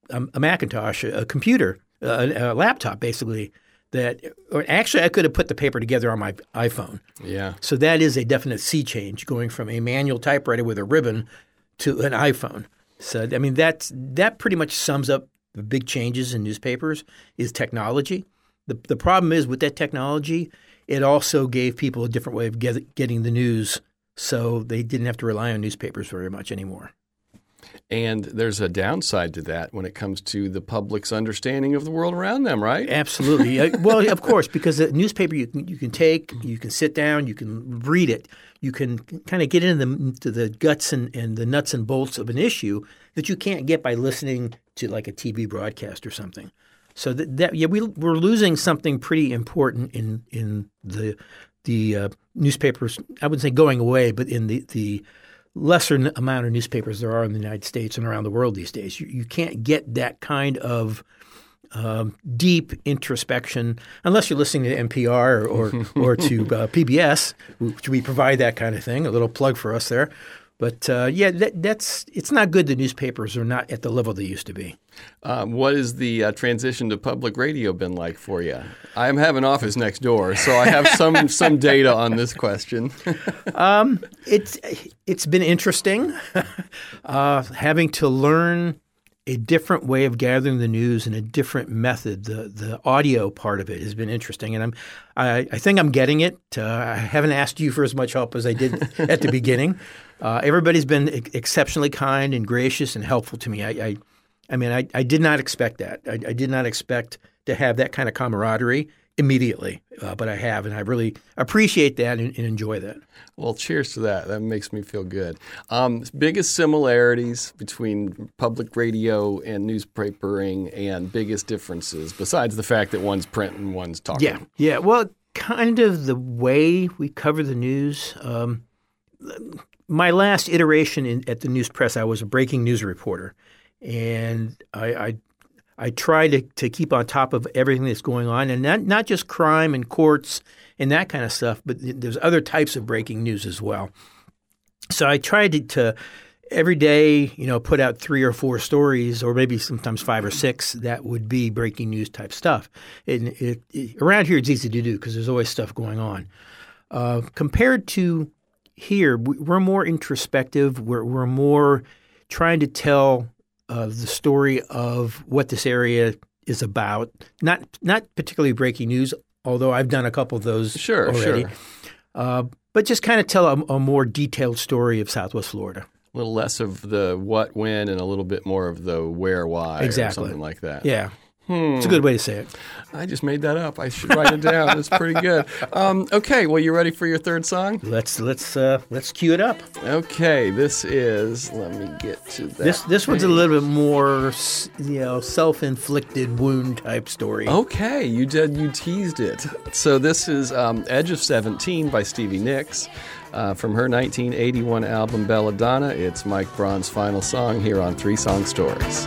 a, a Macintosh, a, computer, uh, a, a laptop, basically. That or actually, I could have put the paper together on my iPhone. Yeah. So that is a definite sea change, going from a manual typewriter with a ribbon to an iPhone. So I mean that's that pretty much sums up the big changes in newspapers is technology. The the problem is with that technology, it also gave people a different way of get, getting the news, so they didn't have to rely on newspapers very much anymore. And there's a downside to that when it comes to the public's understanding of the world around them, right? Absolutely. Uh, well, of course, because a newspaper you can you can take, you can sit down, you can read it, you can kind of get into the, the guts and, and the nuts and bolts of an issue that you can't get by listening to like a TV broadcast or something. So that, that yeah, we we're losing something pretty important in in the the uh, newspapers. I wouldn't say going away, but in the the lesser amount of newspapers there are in the United States and around the world these days. You, you can't get that kind of um, deep introspection unless you're listening to NPR or or, or to uh, PBS, which we provide that kind of thing. A little plug for us there. But uh, yeah, that, that's it's not good. The newspapers are not at the level they used to be. Um, what has the uh, transition to public radio been like for you? I have an office next door, so I have some some data on this question. um, it's it's been interesting uh, having to learn a different way of gathering the news and a different method. The the audio part of it has been interesting, and I'm I, I think I'm getting it. Uh, I haven't asked you for as much help as I did at the beginning. Uh, everybody's been ex- exceptionally kind and gracious and helpful to me. I I, I mean I, I did not expect that. I, I did not expect to have that kind of camaraderie immediately, uh, but I have, and I really appreciate that and, and, enjoy that. Well, cheers to that. That makes me feel good. Um, biggest similarities between public radio and newspapering, and biggest differences besides the fact that one's print and one's talking. Yeah, yeah. Well, kind of the way we cover the news. Um, my last iteration in, at the News-Press, I was a breaking news reporter, and I, I I try to, to keep on top of everything that's going on, and not not just crime and courts and that kind of stuff, but there's other types of breaking news as well. So I tried to, to every day, you know, put out three or four stories, or maybe sometimes five or six that would be breaking news type stuff. And it, it, around here, it's easy to do because there's always stuff going on. Uh, compared to here, we're more introspective. We're, we're more trying to tell uh, the story of what this area is about. Not not particularly breaking news, although I've done a couple of those sure, already. Sure. Uh, but just kind of tell a, a, more detailed story of Southwest Florida. A little less of the what, when, and a little bit more of the where, why, exactly. or something like that. Yeah. Hmm. It's a good way to say it. I just made that up. I should write it down. It's pretty good. Um, okay, well, you ready for your third song? Let's let's uh, let's cue it up. Okay, this is. Let me get to that. This this one's a little bit more, you know, self-inflicted wound type story. Okay, you did. You teased it. So this is um, "Edge of Seventeen" by Stevie Nicks. Uh, from her 1981 album Belladonna. It's Mike Braun's final song here on Three Song Stories.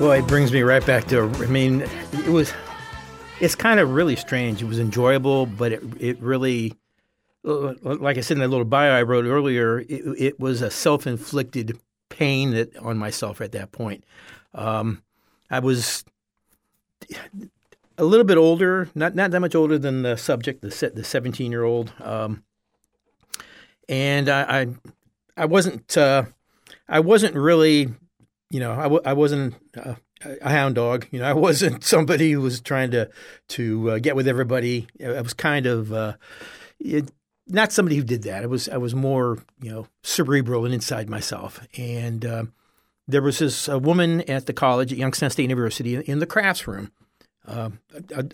Boy, it brings me right back to. I mean, it was. It's kind of really strange. It was enjoyable, but it it really, like I said in that little bio I wrote earlier, it, it was a self inflicted pain that on myself at that point. Um, I was a little bit older, not not that much older than the subject, the the seventeen year old, um, and I, I I wasn't uh, I wasn't really you know, I w- I wasn't a, a, hound dog. You know, I wasn't somebody who was trying to to uh, get with everybody. I was kind of uh, it, not somebody who did that. I was I was more you know cerebral and inside myself. And uh, there was this woman at the college at Youngstown State University in, in the crafts room uh,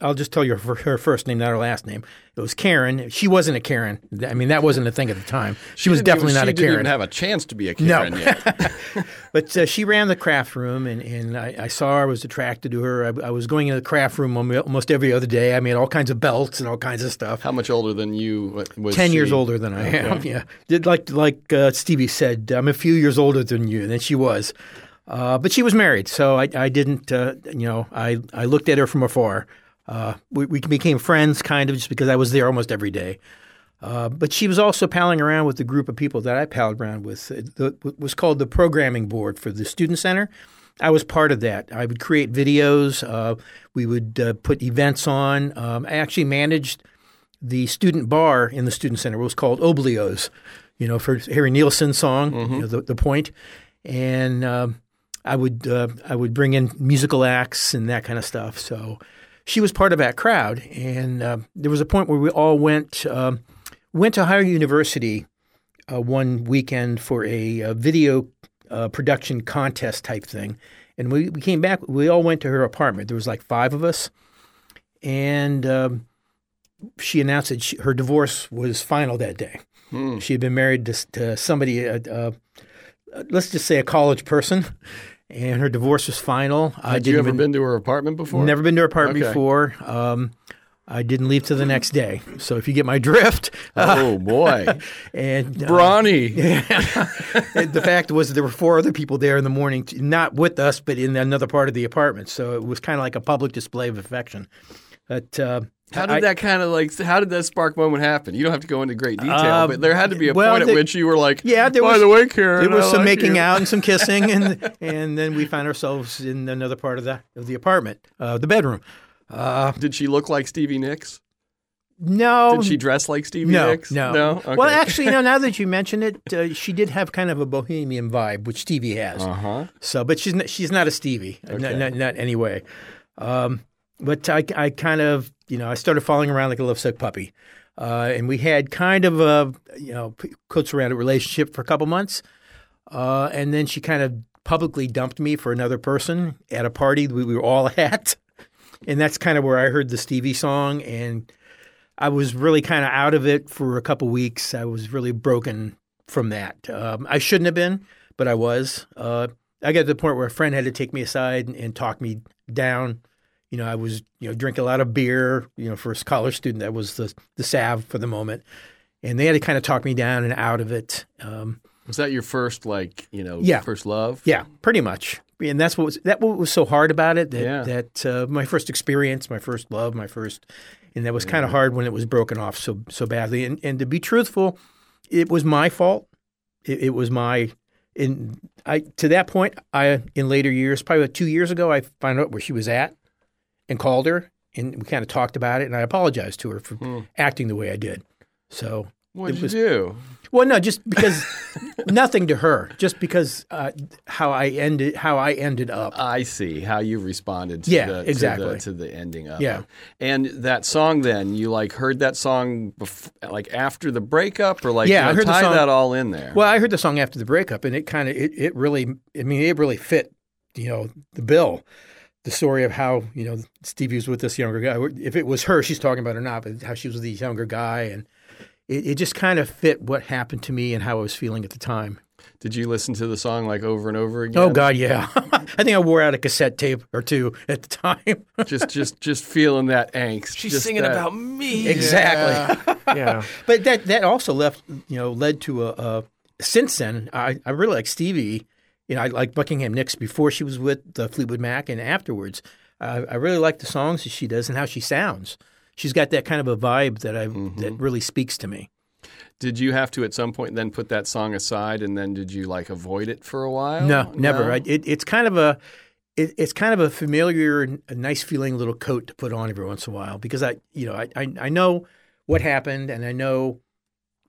I'll just tell you her first name, not her last name. It was Karen. She wasn't a Karen. I mean, that wasn't a thing at the time. She, she was definitely even, not a Karen. She didn't have a chance to be a Karen no. yet. but uh, she ran the craft room, and, and I, I, saw her. I was attracted to her. I, I, was going into the craft room almost every other day. I made all kinds of belts and all kinds of stuff. How much older than you was Ten she? years older than I am, yeah. Did like like uh, Stevie said, I'm a few years older than you, and she was. Uh, but she was married, so I, I didn't, uh, you know, I, I looked at her from afar. Uh, we, we, became friends kind of just because I was there almost every day. Uh, but she was also palling around with the group of people that I palled around with. It was called the Programming Board for the Student Center. I was part of that. I would create videos. Uh, we would uh, put events on. Um, I actually managed the student bar in the Student Center. It was called Oblios, you know, for Harry Nilsson's song, mm-hmm. you know, the, the Point. And um, I would uh, I would bring in musical acts and that kind of stuff. So she was part of that crowd, and uh, there was a point where we all went um, went to higher University uh, one weekend for a, a video uh, production contest type thing, and we, we came back. We all went to her apartment. There was like five of us, and um, she announced that she, her divorce was final that day. She had been married to, to somebody, uh, uh, let's just say a college person, and her divorce was final. I Had you ever even- been to her apartment before? Never been to her apartment Okay. before. Um, I didn't leave till the next day. So if you get my drift, Oh boy, and uh, Brawny. and the fact was there were four other people there in the morning, not with us, but in another part of the apartment. So it was kind of like a public display of affection. But uh, How did I- that kind of like? How did that spark moment happen? You don't have to go into great detail, Uh, but there had to be a well, point at which you were like, Yeah, there By was- the way, Karen, There was I some like making you." out and some kissing, and and then we found ourselves in another part of the of the apartment, uh, the bedroom. Did she look like Stevie Nicks? No, Did she dress like Stevie no, Nicks? no, no. Okay. Well, actually, no. Now that you mention it, uh, she did have kind of a bohemian vibe, which Stevie has. uh huh. So, but she's not, she's not a Stevie, not, not, not anyway. Um, but I, I kind of, you know, I started falling around like a lovesick puppy, uh, and we had kind of a, you know, close around a relationship for a couple months, uh, and then she kind of publicly dumped me for another person at a party we were all at, and that's kind of where I heard the Stevie song, and I was really kind of out of it for a couple weeks. I was really broken from that. Um, I shouldn't have been, but I was. Uh, I got to the point where a friend had to take me aside and, and talk me down. You know, I was you know drinking a lot of beer. You know, for a college student, that was the the salve for the moment, and they had to kind of talk me down and out of it. Um, Was that your first like you know Yeah. first love? yeah, pretty much. And that's what was that what was so hard about it. That Yeah. that uh, my first experience, my first love, my first, and that was kind of hard when it was broken off so so badly. And and to be truthful, it was my fault. It, it was my. In I to that point, I in later years, probably about two years ago, I found out where she was at, and called her, and we kind of talked about it, and I apologized to her for acting the way I did. So What did was- you do? well, no, just because nothing to her, just because uh, how I ended, how I ended up. I see how you responded. To Yeah, the, to exactly. the, to the ending of Yeah. it. And that song, then you like heard that song bef- like after the breakup, or like Yeah, you know, I heard the tie song- that all in there. Well, I heard the song after the breakup, and it kind of, it, it really, I mean, it really fit, you know, the bill. The story of how you know Stevie was with this younger guy. If it was her, she's talking about or not, but how she was with this younger guy, and it, it just kind of fit what happened to me and how I was feeling at the time. Did you listen to the song like over and over again? Oh God, yeah. I think I wore out a cassette tape or two at the time. just just just feeling that angst. She's just singing that- about me. exactly. Yeah. But that that also left you know led to a, a since then I, I really like Stevie. You know I like Buckingham Nicks before she was with the Fleetwood Mac and afterwards. I I really like the songs that she does and how she sounds. She's got that kind of a vibe that I mm-hmm. that really speaks to me. Did you have to at some point then put that song aside, and then did you like avoid it for a while? No, never. No? I, it, it's kind of a it, it's kind of a familiar, a nice feeling little coat to put on every once in a while because I you know I I, I know what happened and I know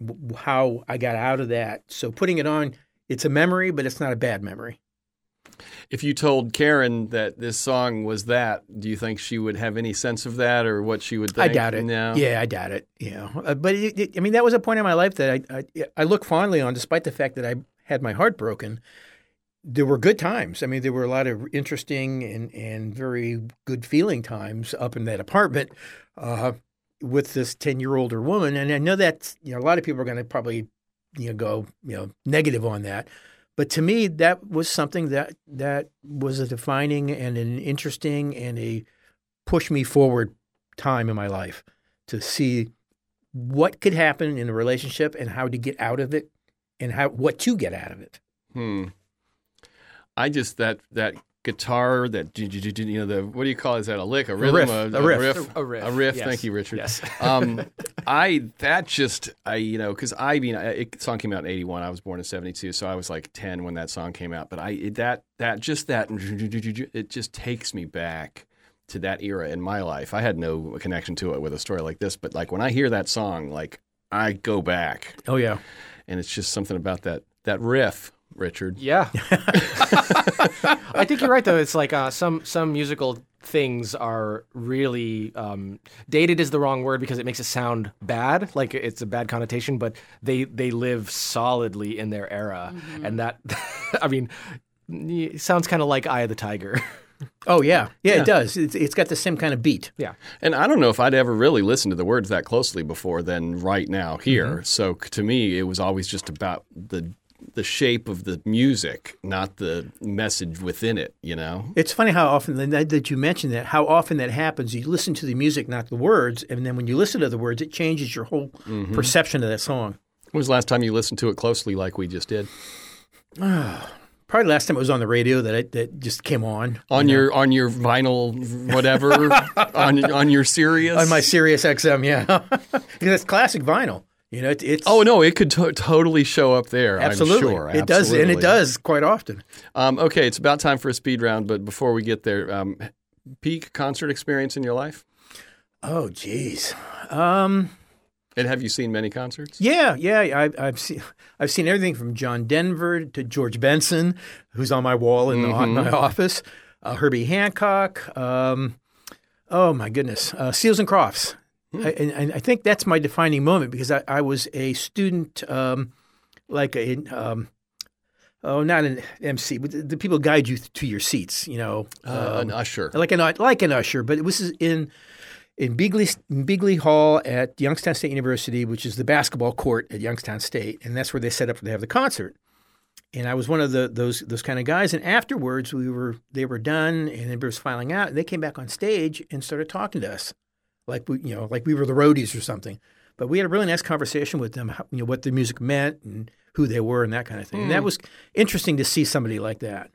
w- how I got out of that. So putting it on, it's a memory, but it's not a bad memory. If you told Karen that this song was that, do you think she would have any sense of that, or what she would think? I doubt it. No. Yeah, I doubt it. You know, uh, but it, it, I mean, that was a point in my life that I, I I look fondly on, despite the fact that I had my heart broken. There were good times. I mean, there were a lot of interesting and and very good feeling times up in that apartment uh, with this ten year older woman. And I know that you know a lot of people are going to probably you know go you know negative on that. But to me, that was something that that was a defining and an interesting and a push me forward time in my life to see what could happen in a relationship and how to get out of it and how what to get out of it. Hmm. I just that that guitar that you know the what do you call it? Is that a lick, a rhythm, riff, a riff. riff, A riff, a riff. yes. Thank you, Richard. Yes. um, I that just I you know because I mean I, it song came out in '81. I was born in '72, so I was like 10 when that song came out. But I it, that that just that it just takes me back to that era in my life. I had no connection to it with a story like this, but like when I hear that song, like I go back, Oh yeah. and it's just something about that that riff, Richard. Yeah. I think you're right though. It's like uh, some some musical things are really um, dated is the wrong word because it makes it sound bad, like it's a bad connotation. But they they live solidly in their era, and that I mean, sounds kind of like Eye of the Tiger. Oh yeah, yeah, it does. It's, it's got the same kind of beat. yeah. And I don't know if I'd ever really listened to the words that closely before than right now here. So to me, it was always just about the the shape of the music, not the message within it. You know. It's funny how often that, you mentioned that. How often that happens? You listen to the music, not the words, and then when you listen to the words, it changes your whole mm-hmm. perception of that song. When was the last time you listened to it closely, like we just did? Probably last time it was on the radio that it, that just came on On your on your vinyl, whatever, on on your Sirius. on my Sirius XM. Yeah, because it's classic vinyl. You know, it, it's Oh no, it could to- totally show up there. absolutely I'm sure. it does, and it does quite often. Um, okay, it's about time for a speed round, but before we get there, um, peak concert experience in your life, Oh, geez. Um, and have you seen many concerts? yeah, yeah. I, I've seen I've seen everything from John Denver to George Benson, who's on my wall in, the, in my office. Uh, Herbie Hancock. Um, oh my goodness, uh, Seals and Crofts. I, and, and I think that's my defining moment because I, I was a student, um, like a. Um, Oh, not an MC, but the, the people guide you to your seats. You know, Uh, an usher. like an like an usher, but it was in in Beeghly in Beeghly Hall at Youngstown State University, which is the basketball court at Youngstown State, and that's where they set up to have the concert. And I was one of the those those kind of guys. And afterwards, we were they were done, and everybody was filing out, and they came back on stage and started talking to us, like we you know like we were the roadies or something. But we had a really nice conversation with them, how, you know what the music meant and who they were and that kind of thing. And that was interesting to see somebody like that.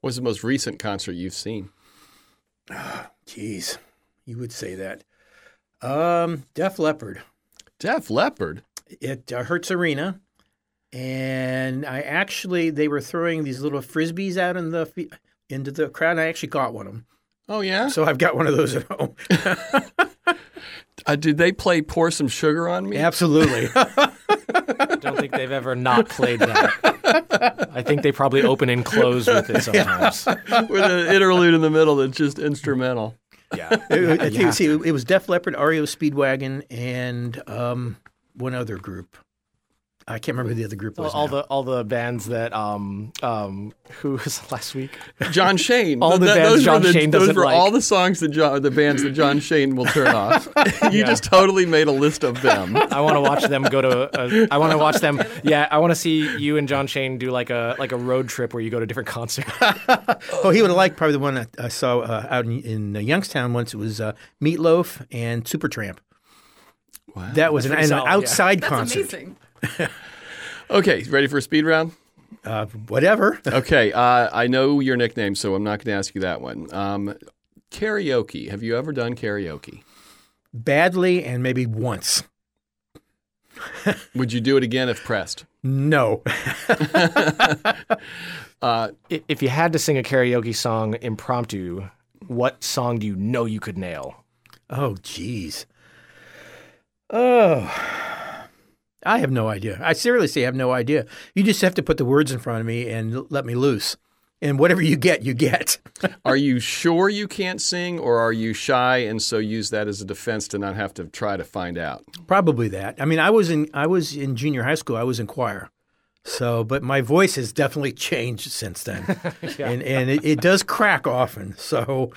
What's the most recent concert you've seen? Oh, Jeez, you would say that. Um, Def Leppard Def Leppard. at uh, Hertz Arena, and I actually they were throwing these little frisbees out in the into the crowd. And I actually caught one of them, Oh yeah. so I've got one of those at home. Uh, did they play "Pour Some Sugar on Me"? Absolutely. I don't think they've ever not played that. I think they probably open and close with it sometimes. With an interlude in the middle that's just instrumental. Yeah. It- I think, see, it was Def Leppard, REO Speedwagon, and um, one other group. I can't remember who the other group was. all now. the all the bands that um um who was last week? John Shane. All the Th- bands John the, Shane Those doesn't were like. all the songs that John, the bands that John Shane will turn off. you Yeah. just totally made a list of them. I want to watch them go to. A, I want to watch them. Yeah, I want to see you and John Shane do like a like a road trip where you go to different concerts. Oh, he would have liked probably the one that I saw uh, out in, in uh, Youngstown once. It was uh, Meatloaf and Supertramp. Wow. That was an, an solid, yeah. outside That's concert. amazing. Okay, ready for a speed round? Uh, whatever. Okay, uh, I know your nickname, so I'm not going to ask you that one. Um, karaoke. Have you ever done karaoke? Badly and maybe once. Would you do it again if pressed? No. Uh, if you had to sing a karaoke song impromptu, what song do you know you could nail? Oh, jeez. Oh, I have no idea. I seriously have no idea. You just have to put the words in front of me and let me loose. And whatever you get, you get. are you sure you can't sing, or are you shy and so use that as a defense to not have to try to find out? Probably that. I mean, I was in I was in junior high school. I was in choir. So, but my voice has definitely changed since then, and and it, it does crack often. So,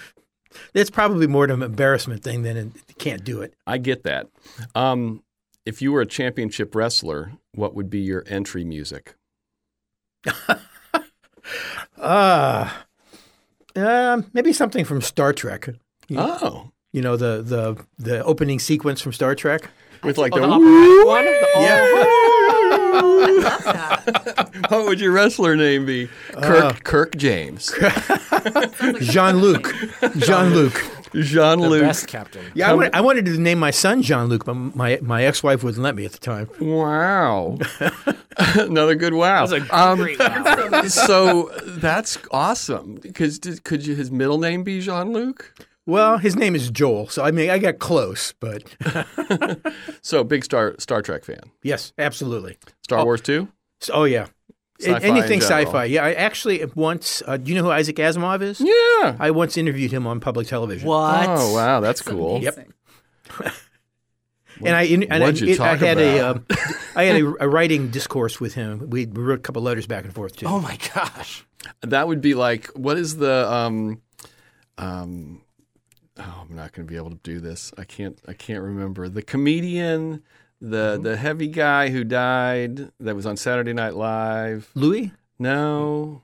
it's probably more of an embarrassment thing than it can't do it. I get that. Um, if you were a championship wrestler, what would be your entry music? Ah, uh, maybe something from Star Trek. Oh, You know the the the opening sequence from Star Trek. with like the, the operatic one? The- Yeah, what would your wrestler name be? Kirk Kirk James, Jean Luc. Jean Luc. Jean the Luc. best captain. Yeah, I wanted, I wanted to name my son Jean Luc, but my my ex wife wouldn't let me at the time. Wow, another good wow. That's a Um, wow. so that's awesome. Because could you, his middle name be Jean Luc? Well, his name is Joel, so I mean I got close, but So big Star Star Trek fan. yes, absolutely. Star Wars two. So, oh yeah, Sci-fi anything general. sci-fi. Yeah, I actually once. Uh, do you know who Isaac Asimov is? Yeah. I once interviewed him on public television. What? Oh wow, that's It's cool. amazing. and I and I, what'd you it- I talk had a um, I had a, a writing discourse with him. We wrote a couple letters back and forth too. Oh my gosh. That would be like what is the um um oh I'm not going to be able to do this. I can't I can't remember. The comedian the Mm-hmm. the heavy guy who died that was on Saturday Night Live. Louis. No.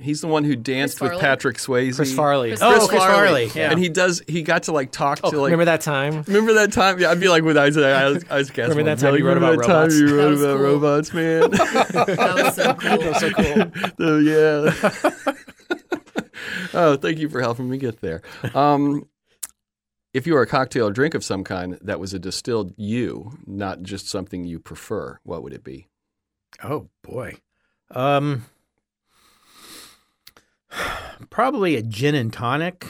He's the one who danced with Patrick Swayze. Chris Farley. Chris Oh, Chris Farley. Yeah. And he does he got to like talk Oh, to like remember that time? Remember that time? Yeah, I'd be like with Isaac. Isaac, Isaac Asimov. Remember that time Like, you wrote remember about that time robots? you wrote was about cool. robots, man. That was so cool. so cool. The- yeah. oh, thank you for helping me get there. Um, if you were a cocktail or drink of some kind that was a distilled you, not just something you prefer, what would it be? Oh boy. Um probably a gin and tonic.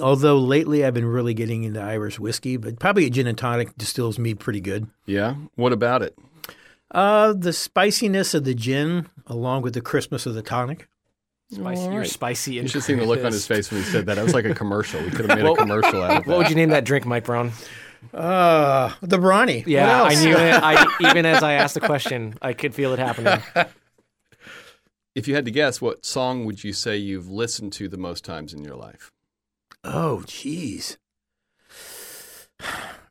Although lately I've been really getting into Irish whiskey, but probably a gin and tonic distills me pretty good. Yeah. What about it? Uh the spiciness of the gin along with the crispness of the tonic. Spicy, All You're spicy. You and should have seen the look on his face when he said that. It was like a commercial. We could have made a commercial out of that. What would you name that drink, Mike Braun? Uh the Brawny. Yeah, I knew it. I, even as I asked the question, I could feel it happening. If you had to guess, what song would you say you've listened to the most times in your life? Oh, jeez.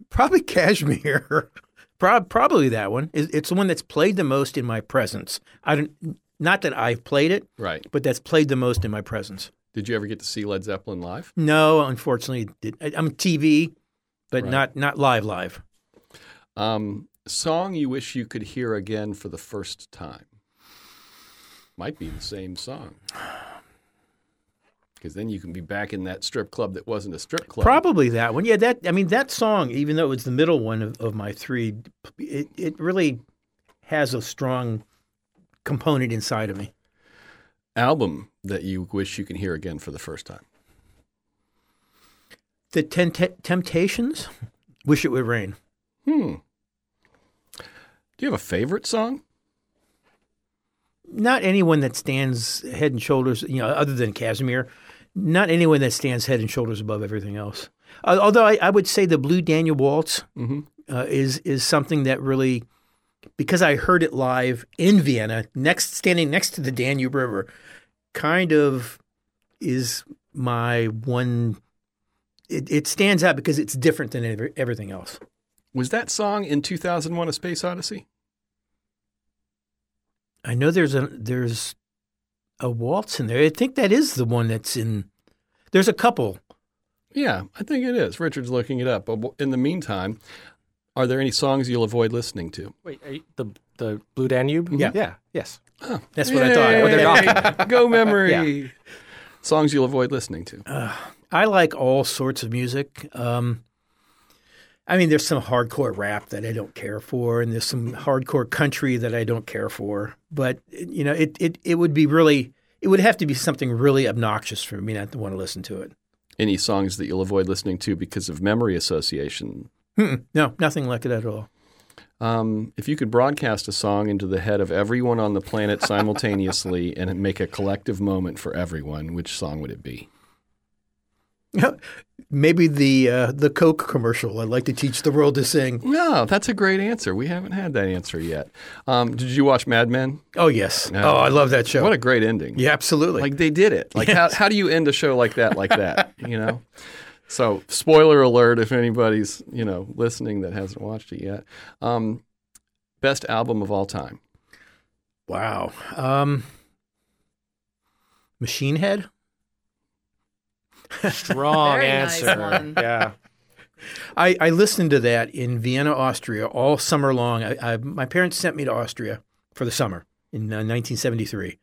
Probably Kashmir. Pro- probably that one. It's the one that's played the most in my presence. I don't. Not that I've played it, Right. but that's played the most in my presence. Did you ever get to see Led Zeppelin live? No, unfortunately, I- I'm TV, but Right. not not live live. Um, song you wish you could hear again for the first time. Might be the same song. Because then you can be back in that strip club that wasn't a strip club. Probably that one. Yeah, that. I mean, that song, even though it was the middle one of, of my three, it it really has a strong component inside of me. Album that you wish you can hear again for the first time. The Ten- Temptations. Wish it would rain. Hmm. Do you have a favorite song? not anyone that stands head and shoulders, you know, other than Kashmir, not anyone that stands head and shoulders above everything else. Uh, although I, I would say the Blue Danube Waltz Mhm. uh, is is something that really, because I heard it live in Vienna, next standing next to the Danube River, kind of is my one. It, it stands out because it's different than every, everything else. Was that song in 2001 A Space Odyssey? I know there's a there's a waltz in there. I think that is the one that's in. There's a couple. Yeah, I think it is. Richard's looking it up. But in the meantime, are there any songs you'll avoid listening to? Wait, are you, the the Blue Danube? Yeah. yeah, yes. That's what I thought. Yay! What they're talking Go memory. Songs you'll avoid listening to. I like all sorts of music. Um, I mean, there's some hardcore rap that I don't care for, and there's some hardcore country that I don't care for. But you know, it it it would be really, it would have to be something really obnoxious for me not to want to listen to it. Any songs that you'll avoid listening to because of memory association? Mm-mm. No, nothing like it at all. Um, if you could broadcast a song into the head of everyone on the planet simultaneously and make a collective moment for everyone, which song would it be? Maybe the uh, the Coke commercial. I'd like to teach the world to sing. No, that's a great answer. We haven't had that answer yet. Um, did you watch Mad Men? Oh yes. No. Oh, I love that show. What a great ending. yeah, absolutely. Like they did it. Like Yes. how how do you end a show like that like that? You know. So spoiler alert if anybody's you know listening that hasn't watched it yet. Um, best album of all time. wow. Um, Machine Head. Strong Very nice answer. one. Yeah. I, I listened to that in Vienna, Austria, all summer long. I, I, my parents sent me to Austria for the summer in uh, 1973,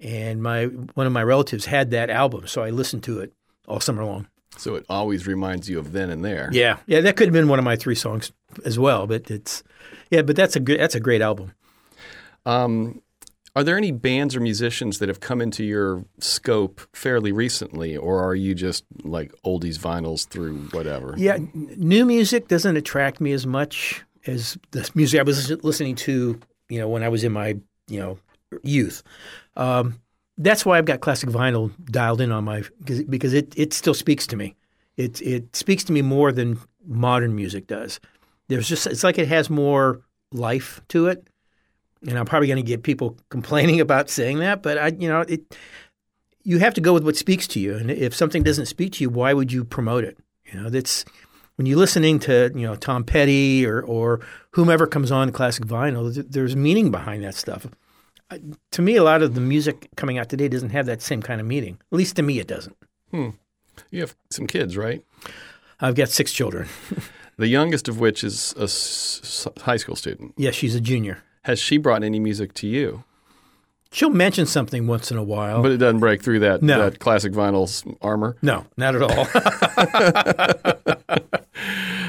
and my one of my relatives had that album, so I listened to it all summer long. So it always reminds you of then and there. Yeah, yeah, that could have been one of my three songs as well, but it's yeah, but that's a good that's a great album. Um, are there any bands or musicians that have come into your scope fairly recently, or are you just like oldies vinyls through whatever? Yeah, new music doesn't attract me as much as the music I was listening to, you know, when I was in my, you know, youth. Um, that's why I've got classic vinyl dialed in on my because it it still speaks to me. It it speaks to me more than modern music does. There's just it's like it has more life to it, and I'm probably going to get people complaining about saying that, but I you know it. You have to go with what speaks to you, and if something doesn't speak to you, why would you promote it? You know, that's when you're listening to you know Tom Petty or or whomever comes on classic vinyl. There's meaning behind that stuff. To me, a lot of the music coming out today doesn't have that same kind of meaning. At least to me, it doesn't. Hmm. You have some kids, right? I've got six children. the youngest of which is a s- high school student. Yes, she's a junior. Has she brought any music to you? She'll mention something once in a while. But it doesn't break through that, No. that classic vinyl's armor. no, not at all.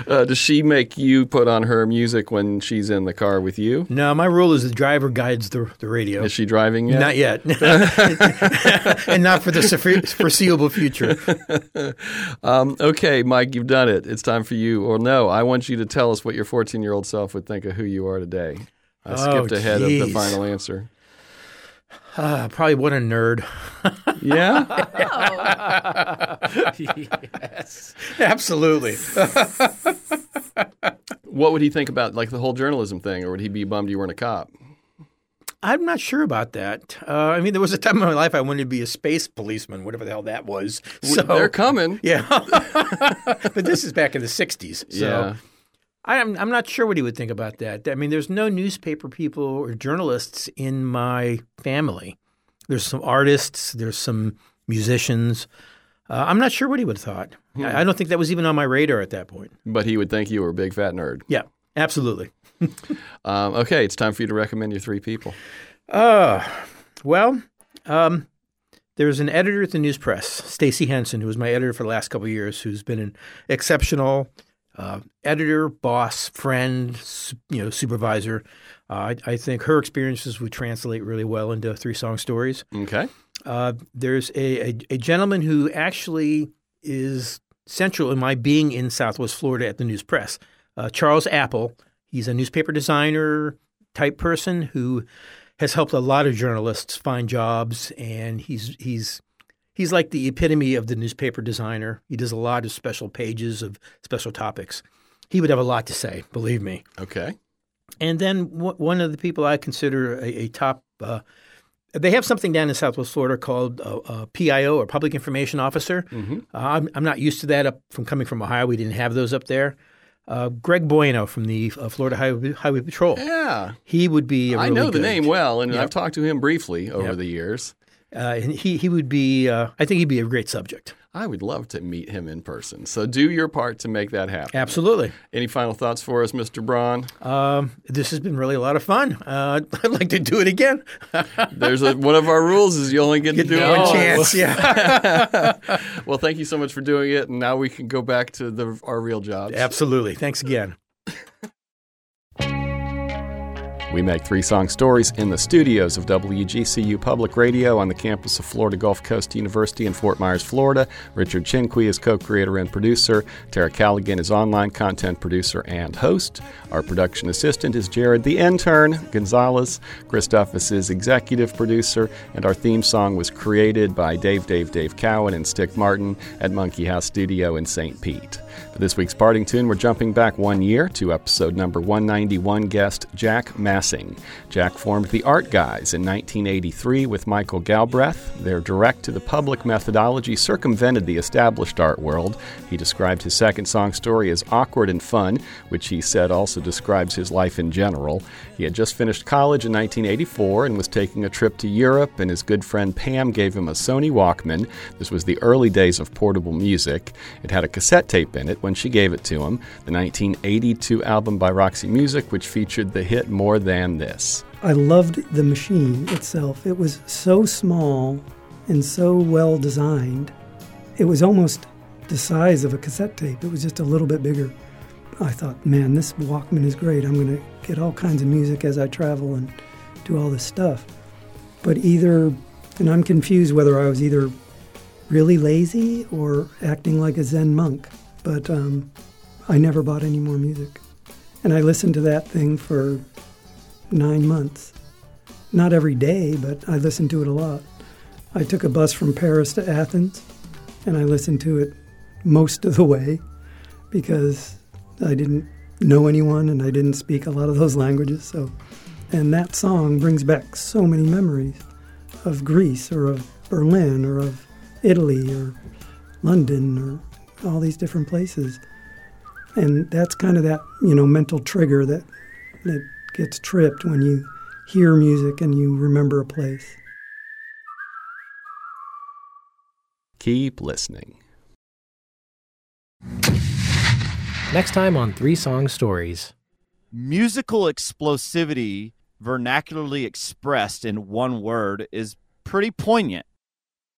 Uh, does she make you put on her music when she's in the car with you? no, my rule is the driver guides the, the radio. Is she driving yet? Not yet. and not for the foreseeable future. Um, okay, Mike, you've done it. It's time for you. Or no, I want you to tell us what your 14 year old self would think of who you are today. I Oh, skipped ahead of the final answer. Ah, probably what a nerd. Yeah? yes. Absolutely. what would he think about like the whole journalism thing, or would he be bummed you weren't a cop? I'm not sure about that. Uh, I mean, there was a time in my life I wanted to be a space policeman, whatever the hell that was. So, They're coming. yeah. but this is back in the 60s. So Yeah. I'm, I'm not sure what he would think about that. I mean, there's no newspaper people or journalists in my family. There's some artists, there's some musicians. Uh, I'm not sure what he would have thought. I I don't think that was even on my radar at that point. But he would think you were a big fat nerd. Yeah, absolutely. Um, okay, it's time for you to recommend your three people. Uh, well, um, there's an editor at the News-Press, Stacy Henson, who was my editor for the last couple of years, who's been an exceptional uh, editor, boss, friend, you know, supervisor. Uh, I, I think her experiences would translate really well into three song stories. Okay. Uh, there's a, a, a gentleman who actually is central in my being in Southwest Florida at the News-Press, uh, Charles Apple. He's a newspaper designer type person who has helped a lot of journalists find jobs, and he's he's he's like the epitome of the newspaper designer. He does a lot of special pages of special topics. He would have a lot to say, believe me. Okay. And then w- one of the people I consider a, a top, uh, they have something down in Southwest Florida called uh, uh, PIO or Public Information Officer. Uh, I'm, I'm not used to that up from coming from Ohio. We didn't have those up there. Uh, Greg Bueno from the uh, Florida Highway, Highway Patrol. Yeah. He would be. A I really know the good- name well, and Yep. I've talked to him briefly over Yep. the years. Uh, and he he would be. Uh, I think he'd be a great subject. I would love to meet him in person. So do your part to make that happen. Absolutely. Any final thoughts for us, Mr. Braun? Um, this has been really a lot of fun. Uh, I'd like to do it again. There's a, one of our rules is you only get to do it One chance. Yeah. Well, thank you so much for doing it, and now we can go back to the, our real jobs. Absolutely. Thanks again. We make three song stories in the studios of WGCU Public Radio on the campus of Florida Gulf Coast University in Fort Myers, Florida. Richard Chinqui is co creator and producer. Tara Calligan is online content producer and host. Our production assistant is Jared the Intern Gonzalez. Christophus is executive producer, and our theme song was created by Dave Dave Dave Cowan and Stick Martin at Monkey House Studio in St. Pete. For this week's parting tune, we're jumping back one year to episode number 191 guest Jack Massing. Jack formed the Art Guys in 1983 with Michael Galbreth. Their direct to the public methodology circumvented the established art world. He described his second song story as awkward and fun, which he said also describes his life in general. He had just finished college in 1984 and was taking a trip to Europe, and his good friend Pam gave him a Sony Walkman. This was the early days of portable music. It had a cassette tape in it when she gave it to him, the 1982 album by Roxy Music, which featured the hit More Than This. I loved the machine itself. It was so small and so well designed. It was almost the size of a cassette tape. It was just a little bit bigger. I thought, man, this Walkman is great. I'm going to get all kinds of music as I travel and do all this stuff. But either, and I'm confused whether I was either really lazy or acting like a Zen monk. But um, I never bought any more music. And I listened to that thing for nine months not every day, but I listened to it a lot. I took a bus from Paris to Athens, and I listened to it most of the way because I didn't know anyone and I didn't speak a lot of those languages. So, and that song brings back so many memories of Greece or of Berlin or of Italy or London or all these different places. And that's kind of that, you know, mental trigger that that gets tripped when you hear music and you remember a place. Keep listening. Next time on Three Song Stories. Musical explosivity, vernacularly expressed in one word, is pretty poignant.